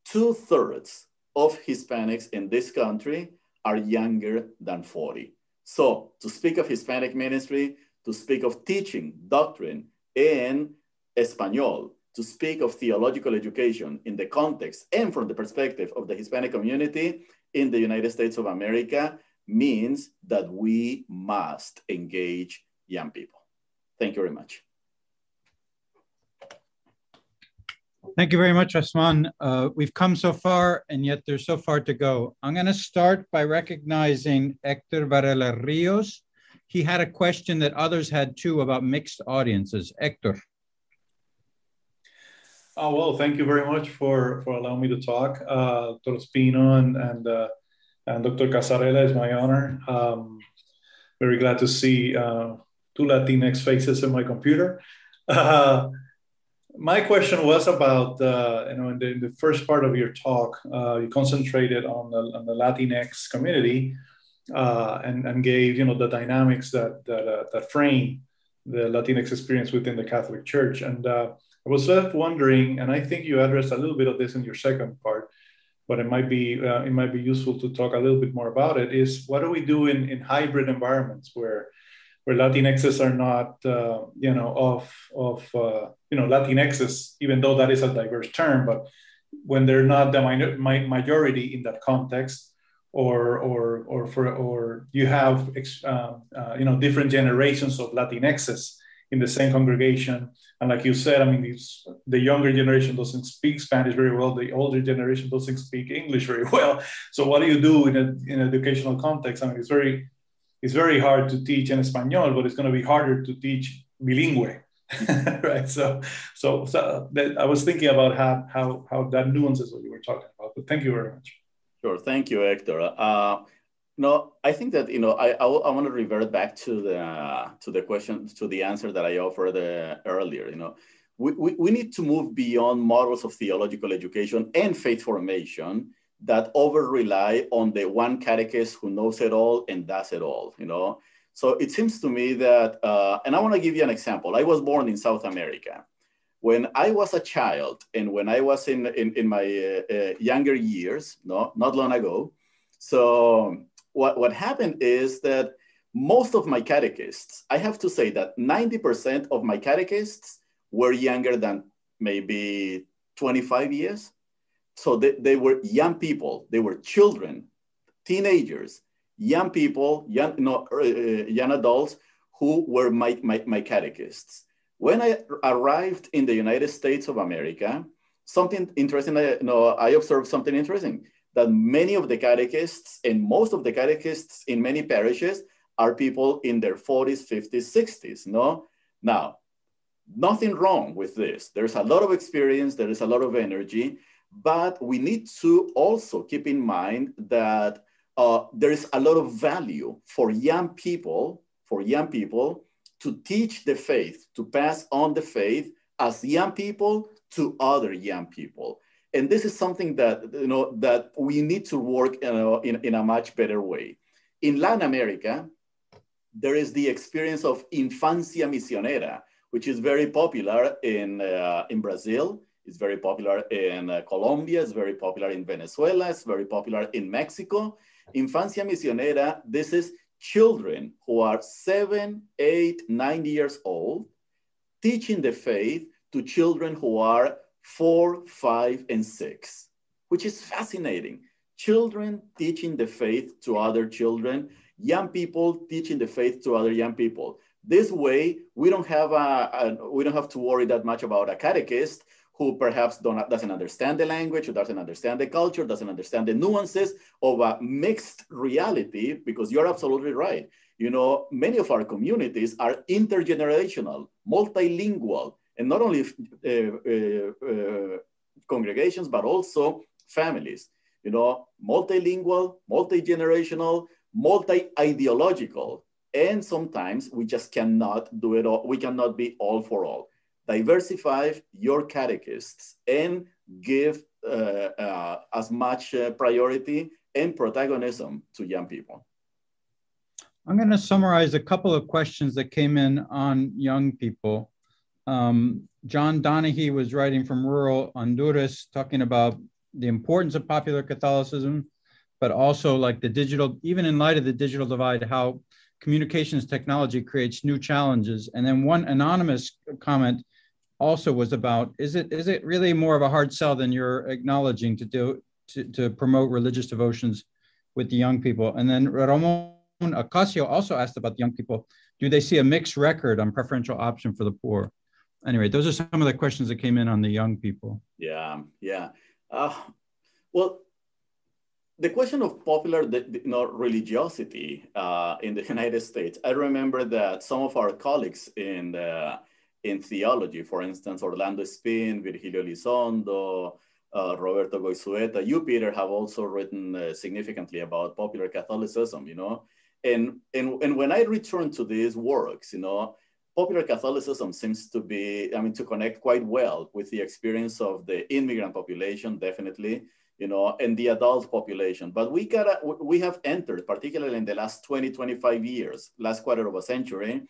Speaker 3: Two thirds of Hispanics in this country are younger than 40. So to speak of Hispanic ministry, to speak of teaching doctrine in Espanol, to speak of theological education in the context and from the perspective of the Hispanic community in the United States of America means that we must engage young people. Thank you very much.
Speaker 2: Thank you very much, Hosffman. Uh, we've come so far, and yet there's so far to go. I'm going to start by recognizing Hector Varela Rios. He had a question that others had too about mixed audiences. Hector.
Speaker 4: Oh, well, thank you very much for, for allowing me to talk. Uh, Dr. Ospino and, and uh, and Dr. Casarella, is my honor. Um, very glad to see uh, two Latinx faces in my computer. Uh, my question was about, uh, you know, in the, in the, first part of your talk, uh, you concentrated on the, on the Latinx community uh, and, and gave, you know, the dynamics that, that, uh, that frame the Latinx experience within the Catholic Church. And I was left wondering, and I think you addressed a little bit of this in your second part, but it might be uh, it might be useful to talk a little bit more about it. Is what do we do in, in hybrid environments where where Latinxes are not uh, you know of of uh, you know Latinxes, even though that is a diverse term, but when they're not the minor, majority in that context, or or or for or you have uh, uh, you know different generations of Latinxes in the same congregation. And like you said, I mean, the younger generation doesn't speak Spanish very well. The older generation doesn't speak English very well. So what do you do in an in educational context? I mean, it's very it's very hard to teach in Espanol, but it's going to be harder to teach bilingue, right? So, so, so I was thinking about how how how that nuances what you were talking about. But thank you very much.
Speaker 3: Sure, thank you, Hector. Uh, no, I think that you know I I, I want to revert back to the to the question to the answer that I offered uh, earlier. You know, we, we we need to move beyond models of theological education and faith formation that over rely on the one catechist who knows it all and does it all. You know, so it seems to me that, uh, and I want to give you an example. I was born in South America. When I was a child and when I was in in, in my uh, uh, younger years, no, not long ago. So what, what happened is that most of my catechists, I have to say that 90% of my catechists were younger than maybe 25 years. So they, they were young people, they were children, teenagers, young people, young, no, uh, young adults who were my, my, my catechists. When I arrived in the United States of America, something interesting, I, no, I observed something interesting that many of the catechists and most of the catechists in many parishes are people in their 40s, 50s, 60s, no? Now, nothing wrong with this. There's a lot of experience, there is a lot of energy, but we need to also keep in mind that uh, there is a lot of value for young people, for young people to teach the faith, to pass on the faith as young people to other young people and this is something that you know that we need to work in, in a much better way. In Latin America, there is the experience of infancia misionera, which is very popular in, uh, in Brazil. It's very popular in uh, Colombia. It's very popular in Venezuela. It's very popular in Mexico. Infancia misionera, this is children who are seven, eight, nine years old, teaching the faith to children who are four, five, and six, which is fascinating. Children teaching the faith to other children, young people teaching the faith to other young people. This way, we don't have a, a we don't have to worry that much about a catechist who perhaps doesn't understand the language, doesn't understand the culture, doesn't understand the nuances of a mixed reality, because you're absolutely right. You know, many of our communities are intergenerational, multilingual, and not only uh, uh, uh, congregations, but also families, you know, multilingual, multi-generational, multi-ideological, and sometimes we just cannot do it all. We cannot be all for all. Diversify your catechists and give uh, uh, as much uh, priority and protagonism to young people.
Speaker 2: I'm going to summarize a couple of questions that came in on young people. Um, John Donahue was writing from rural Honduras, talking about the importance of popular Catholicism, but also like the digital, even in light of the digital divide, how communications technology creates new challenges. And then one anonymous comment also was about is it is it really more of a hard sell than you're acknowledging to do to, to promote religious devotions with the young people? And then Ramon Ocasio also asked about the young people. Do they see a mixed record on preferential option for the poor? Anyway, those are some of the questions that came in on the young people.
Speaker 3: Yeah, yeah. Uh, well, the question of popular know, religiosity uh, in the United States, I remember that some of our colleagues in, the, in theology, for instance, Orlando Espín, Virgilio Elizondo, uh, Roberto Goizueta, you, Peter, have also written uh, significantly about popular Catholicism, you know? And, and, and when I return to these works, you know, popular Catholicism seems to be, I mean, to connect quite well with the experience of the immigrant population, definitely, you know, and the adult population. But we gotta, we have entered, particularly in the last 20, 25 years, last quarter of a century,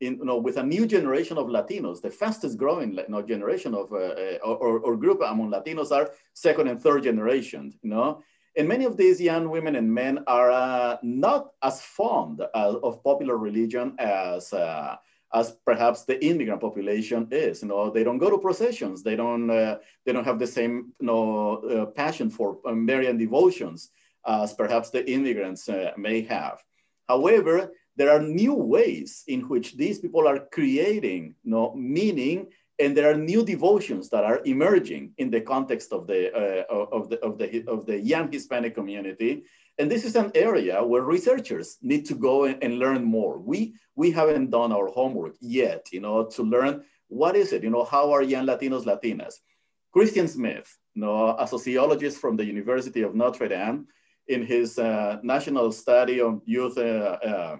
Speaker 3: in, you know, with a new generation of Latinos, the fastest growing you know, generation of, uh, uh or, or, group among Latinos are second and third generation, you know? And many of these young women and men are uh, not as fond of popular religion as, uh, as perhaps the immigrant population is. You know, they don't go to processions. They don't, uh, they don't have the same you know, uh, passion for Marian devotions as perhaps the immigrants may have. However, there are new ways in which these people are creating you know, meaning and there are new devotions that are emerging in the context of the, uh, of, the, of, the, of the young Hispanic community. And this is an area where researchers need to go and, learn more. We, we haven't done our homework yet, you know, to learn what is it, you know, how are young Latinos, Latinas? Christian Smith, you know, a sociologist from the University of Notre Dame, in his uh, national study on youth uh, uh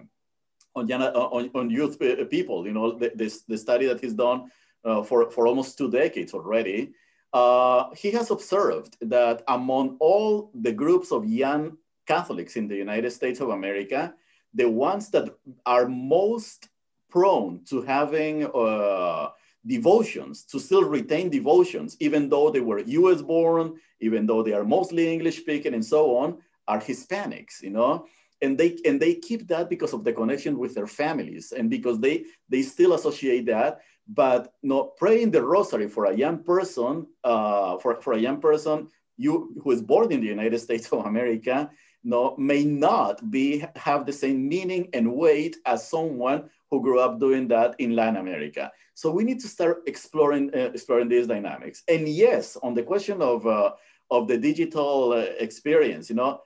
Speaker 3: on, on, on, youth uh, people, you know, the, this, the study that he's done uh, for, for almost two decades already, uh, he has observed that among all the groups of young Catholics in the United States of America, the ones that are most prone to having uh, devotions, to still retain devotions, even though they were US born, even though they are mostly English speaking and so on, are Hispanics, you know? and they and they keep that because of the connection with their families and because they they still associate that but no praying the rosary for a young person uh, for, for a young person you who is born in the united states of america no may not be have the same meaning and weight as someone who grew up doing that in latin america so we need to start exploring uh, exploring these dynamics and yes on the question of uh, of the digital uh, experience you know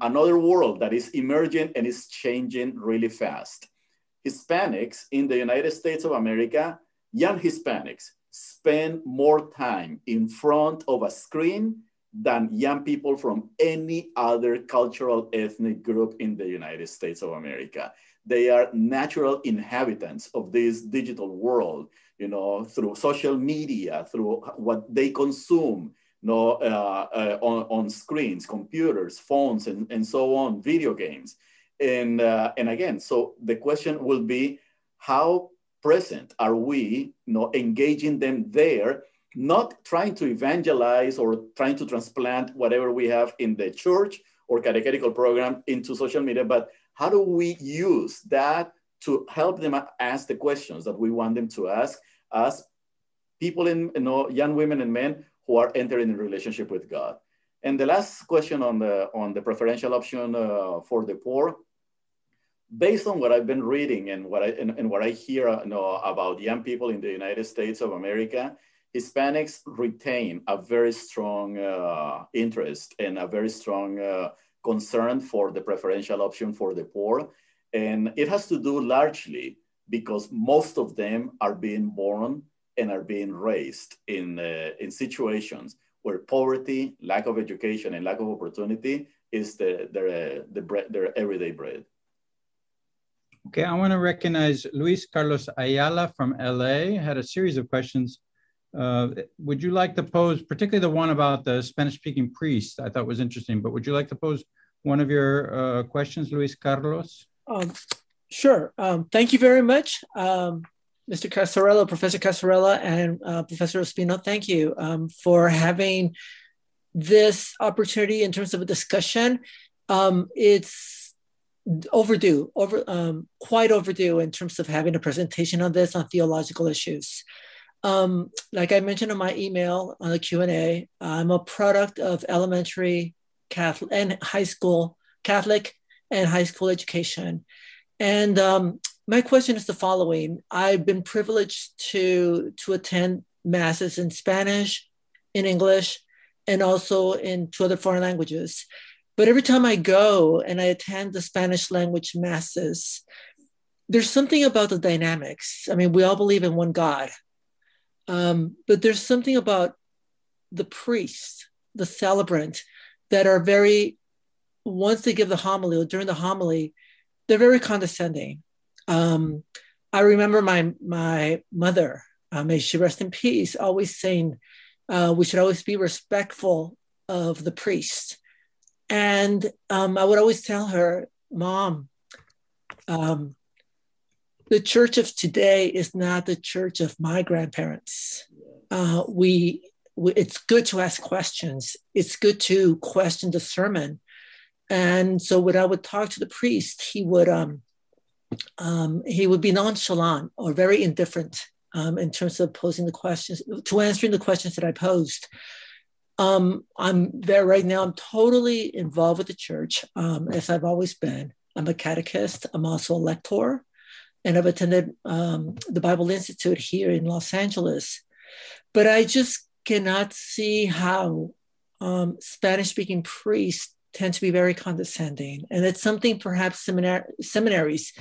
Speaker 3: another world that is emerging and is changing really fast. Hispanics in the United States of America, young Hispanics, spend more time in front of a screen than young people from any other cultural ethnic group in the United States of America. They are natural inhabitants of this digital world, you know, through social media, through what they consume, no, uh, uh, on, on screens, computers, phones, and, and so on, video games. And, uh, and again, so the question will be how present are we you know, engaging them there, not trying to evangelize or trying to transplant whatever we have in the church or catechetical program into social media, but how do we use that to help them ask the questions that we want them to ask as people in you know, young women and men who are entering a relationship with God. And the last question on the, on the preferential option uh, for the poor, based on what I've been reading and what I, and, and what I hear uh, you know, about young people in the United States of America, Hispanics retain a very strong uh, interest and a very strong uh, concern for the preferential option for the poor. And it has to do largely because most of them are being born and are being raised in, uh, in situations where poverty, lack of education, and lack of opportunity is the, their, the bread, their everyday bread.
Speaker 2: Okay, I want to recognize Luis Carlos Ayala from LA, had a series of questions. Uh, would you like to pose, particularly the one about the Spanish-speaking priest, I thought was interesting, but would you like to pose one of your uh, questions, Luis Carlos?
Speaker 5: Um, sure, um, thank you very much. Um, Mr. Casarella, Professor Casarella, and uh, Professor Ospino, thank you um, for having this opportunity in terms of a discussion. Um, it's overdue, over um, quite overdue in terms of having a presentation on this on theological issues. Um, like I mentioned in my email on the Q&A, I'm a product of elementary Catholic and high school Catholic and high school education. And um, my question is the following I've been privileged to, to attend masses in Spanish, in English, and also in two other foreign languages. But every time I go and I attend the Spanish language masses, there's something about the dynamics. I mean, we all believe in one God, um, but there's something about the priest, the celebrant, that are very, once they give the homily or during the homily, they're very condescending. Um, I remember my my mother, uh, may she rest in peace, always saying uh, we should always be respectful of the priest. And um, I would always tell her, Mom, um, the church of today is not the church of my grandparents. Uh, we, we, it's good to ask questions. It's good to question the sermon. And so when I would talk to the priest, he would um, um, he would be nonchalant or very indifferent um, in terms of posing the questions to answering the questions that I posed. Um, I'm there right now. I'm totally involved with the church, um, as I've always been. I'm a catechist. I'm also a lector, and I've attended um, the Bible Institute here in Los Angeles. But I just cannot see how um, Spanish-speaking priests tend to be very condescending, and it's something perhaps seminar- seminaries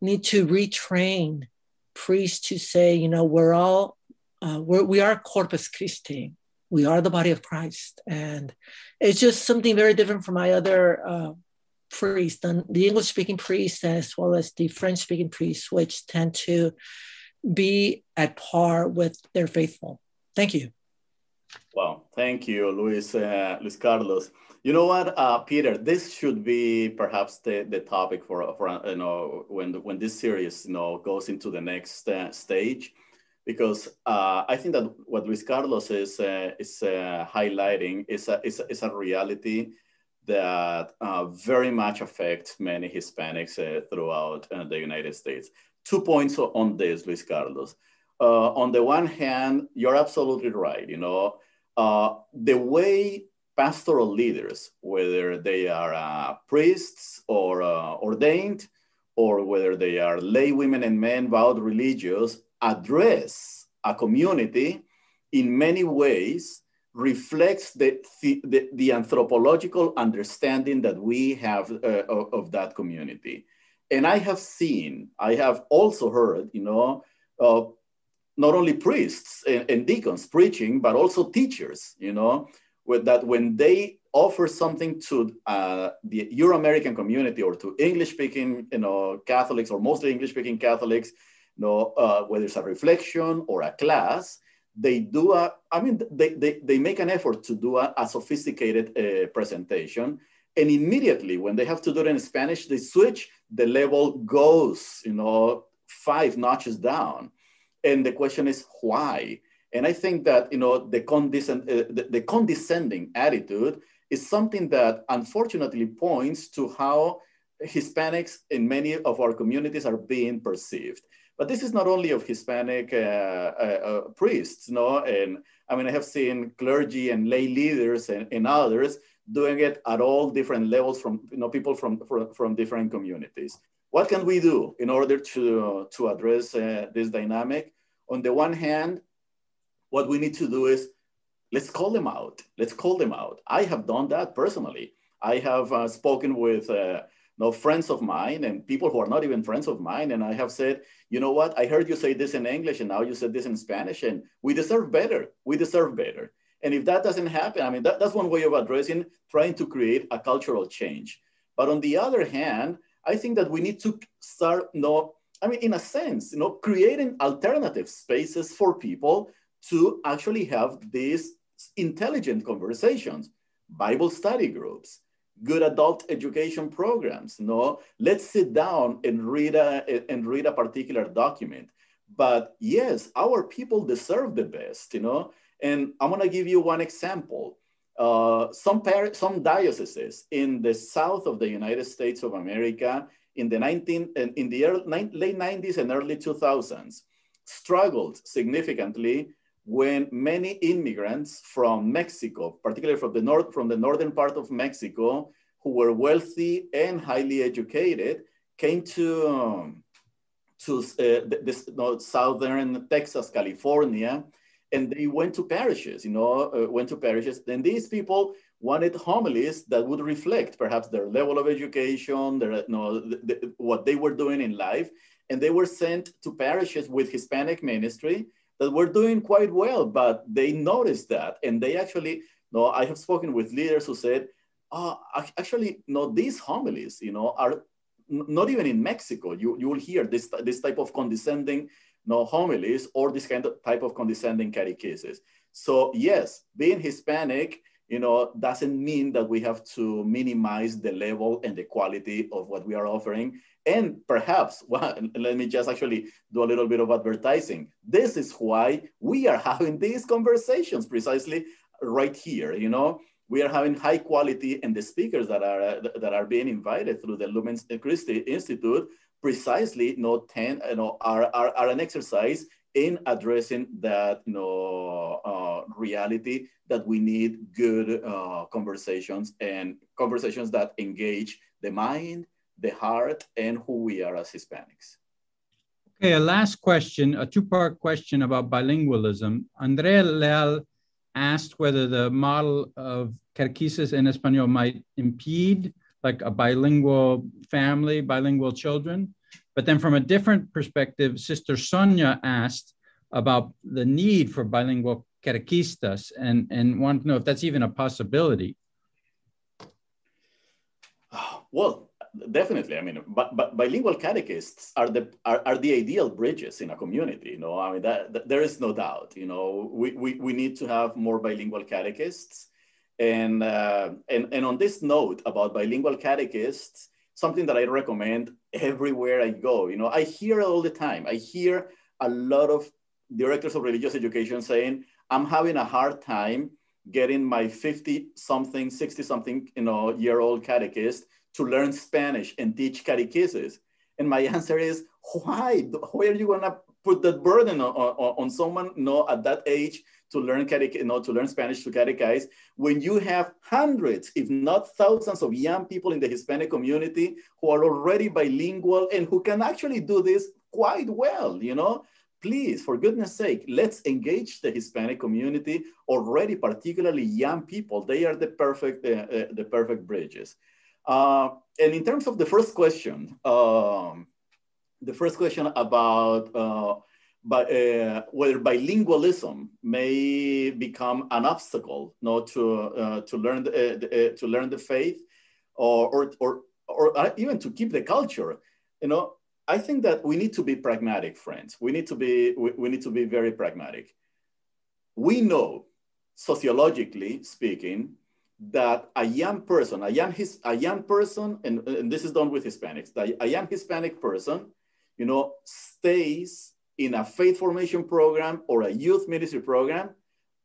Speaker 5: need to retrain priests to say, you know, we're all uh, we're, we are Corpus Christi we are the body of Christ. And it's just something very different from my other uh, priests, and the English speaking priests, as well as the French speaking priests, which tend to be at par with their faithful. Thank you.
Speaker 3: Well, thank you, Luis, uh, Luis Carlos. You know what, uh, Peter? This should be perhaps the, the topic for, for you know when when this series you know goes into the next uh, stage because uh, I think that what Luis Carlos is uh, is uh, highlighting is a, is a, is, a, reality that uh, very much affects many Hispanics uh, throughout uh, the United States. Two points on this, Luis Carlos. on the one hand, you're absolutely right. You know, the way pastoral leaders, whether they are priests or ordained, or whether they are lay women and men, vowed religious, address a community in many ways reflects the, the, the anthropological understanding that we have uh, of, of, that community. And I have seen, I have also heard, you know, uh, not only priests and, and, deacons preaching, but also teachers, you know, with that when they offer something to uh, the Euro-American community or to English-speaking, you know, Catholics or mostly English-speaking Catholics, you know, uh, whether it's a reflection or a class, they do a, I mean, they, they, they make an effort to do a, a sophisticated uh, presentation. And immediately when they have to do it in Spanish, they switch, the level goes, you know, five notches down. And the question is why? And I think that, you know, the, condescend, uh, the, the condescending attitude is something that unfortunately points to how Hispanics in many of our communities are being perceived. But this is not only of Hispanic uh, uh, uh, priests, no? And I mean, I have seen clergy and lay leaders and, and others doing it at all different levels from you know people from from, from different communities. What can we do in order to to address this dynamic? On the one hand, what we need to do is let's call them out. Let's call them out. I have done that personally. I have uh, spoken with uh, no friends of mine and people who are not even friends of mine. And I have said, you know what? I heard you say this in English and now you said this in Spanish and we deserve better. We deserve better. And if that doesn't happen, I mean, that, that's one way of addressing trying to create a cultural change. But on the other hand, I think that we need to start, you know, I mean, in a sense, you know, creating alternative spaces for people to actually have these intelligent conversations, Bible study groups, good adult education programs. No, let's sit down and read a and read a particular document. But yes, our people deserve the best, you know. And I'm gonna give you one example. Uh, some par- some dioceses in the south of the United States of America in the 19 in the early, late 90s and early 2000s struggled significantly when many immigrants from Mexico, particularly from the north, from the northern part of Mexico, who were wealthy and highly educated, came to um, to uh, this southern Texas, California, and they went to parishes. You know, uh, went to parishes. And these people wanted homilies that would reflect perhaps their level of education, their you know, what they were doing in life, and they were sent to parishes with Hispanic ministry that were doing quite well, but they noticed that. And they actually, no, I have spoken with leaders who said, oh, actually, no, these homilies, you know, are not even in Mexico. You, you will hear this, this type of condescending no homilies or this kind of type of condescending catechesis. So yes, being Hispanic you know, doesn't mean that we have to minimize the level and the quality of what we are offering. And perhaps, well, let me just actually do a little bit of advertising. This is why we are having these conversations precisely right here, you know, we are having high quality and the speakers that are uh, that are being invited through the Lumen Christi Institute precisely you know, ten, you know, are, are, are an exercise in addressing that you know, uh, reality that we need good uh, conversations and conversations that engage the mind, the heart, and who we are as Hispanics.
Speaker 2: Okay, a last question, a two-part question about bilingualism. Andrea Leal asked whether the model of catechesis in Espanol might impede like a bilingual family, bilingual children. But then from a different perspective, Sister Sonia asked about the need for bilingual catechistas and, and wanted to know if that's even a possibility.
Speaker 3: Well, definitely. I mean, but, but bilingual catechists are the are, are the ideal bridges in a community. You know, I mean, that, that, there is no doubt. You know, we, we, we need to have more bilingual catechists. And, uh, and, and on this note about bilingual catechists, something that I recommend everywhere I go, you know, I hear all the time. I hear a lot of directors of religious education saying, I'm having a hard time getting my 50 something, 60 something, you know, year old catechist to learn Spanish and teach catechesis? And my answer is, why? Why are you gonna put that burden on, on, on someone you know, at that age to learn catech, you know, to learn Spanish to catechize when you have hundreds, if not thousands of young people in the Hispanic community who are already bilingual and who can actually do this quite well, you know? Please, for goodness sake, let's engage the Hispanic community already, particularly young people. They are the perfect, uh, uh, the perfect bridges. Uh, and in terms of the first question, um, the first question about uh, by, uh, whether bilingualism may become an obstacle no, to, uh, to, learn the, uh, to learn the faith or, or, or, or uh, even to keep the culture. You know, I think that we need to be pragmatic, friends. We need to be, we, we need to be very pragmatic. We know, sociologically speaking, that a young person, a young, his, a young person, and, and this is done with Hispanics, that a young Hispanic person, you know, stays in a faith formation program or a youth ministry program,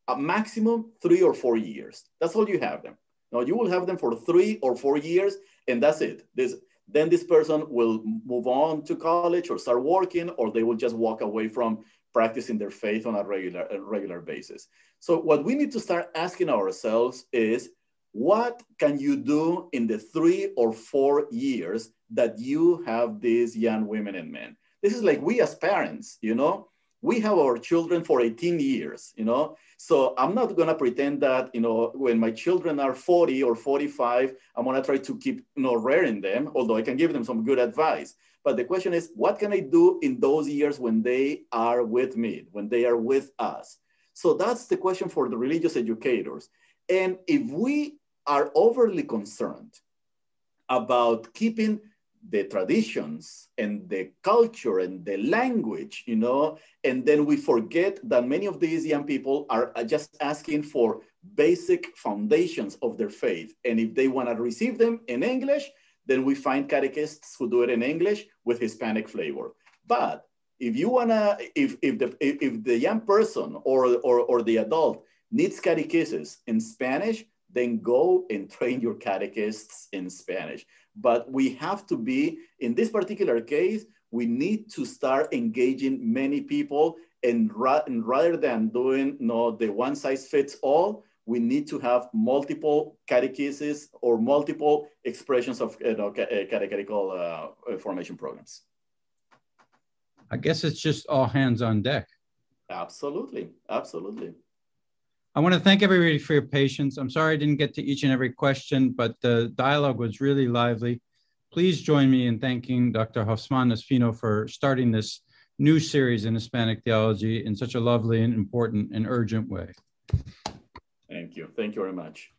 Speaker 3: a maximum three or four years. That's all you have them. Now you will have them for three or four years, and that's it. This, then this person will move on to college or start working, or they will just walk away from practicing their faith on a regular, a regular basis. So what we need to start asking ourselves is, what can you do in the three or four years that you have these young women and men? This is like we as parents, you know, we have our children for 18 years, you know. So I'm not gonna pretend that, you know, when my children are 40 or 45, I'm gonna try to keep, you know, rearing them, although I can give them some good advice. But the question is, what can I do in those years when they are with me, when they are with us? So that's the question for the religious educators. And if we are overly concerned about keeping the traditions and the culture and the language, you know, and then we forget that many of these young people are just asking for basic foundations of their faith. And if they want to receive them in English, then we find catechists who do it in English with Hispanic flavor. But if you wanna, if if the if the young person or or, or the adult needs catechesis in Spanish, then go and train your catechists in Spanish. But we have to be, in this particular case, we need to start engaging many people and, ra and rather than doing you know, the one size fits all, we need to have multiple catechesis or multiple expressions of you know, catechetical uh, formation programs.
Speaker 2: I guess it's just all hands on deck.
Speaker 3: Absolutely, absolutely.
Speaker 2: I want to thank everybody for your patience. I'm sorry I didn't get to each and every question, but the dialogue was really lively. Please join me in thanking Dr. Hosffman Ospino for starting this new series in Hispanic theology in such a lovely and important and urgent way.
Speaker 3: Thank you. Thank you very much.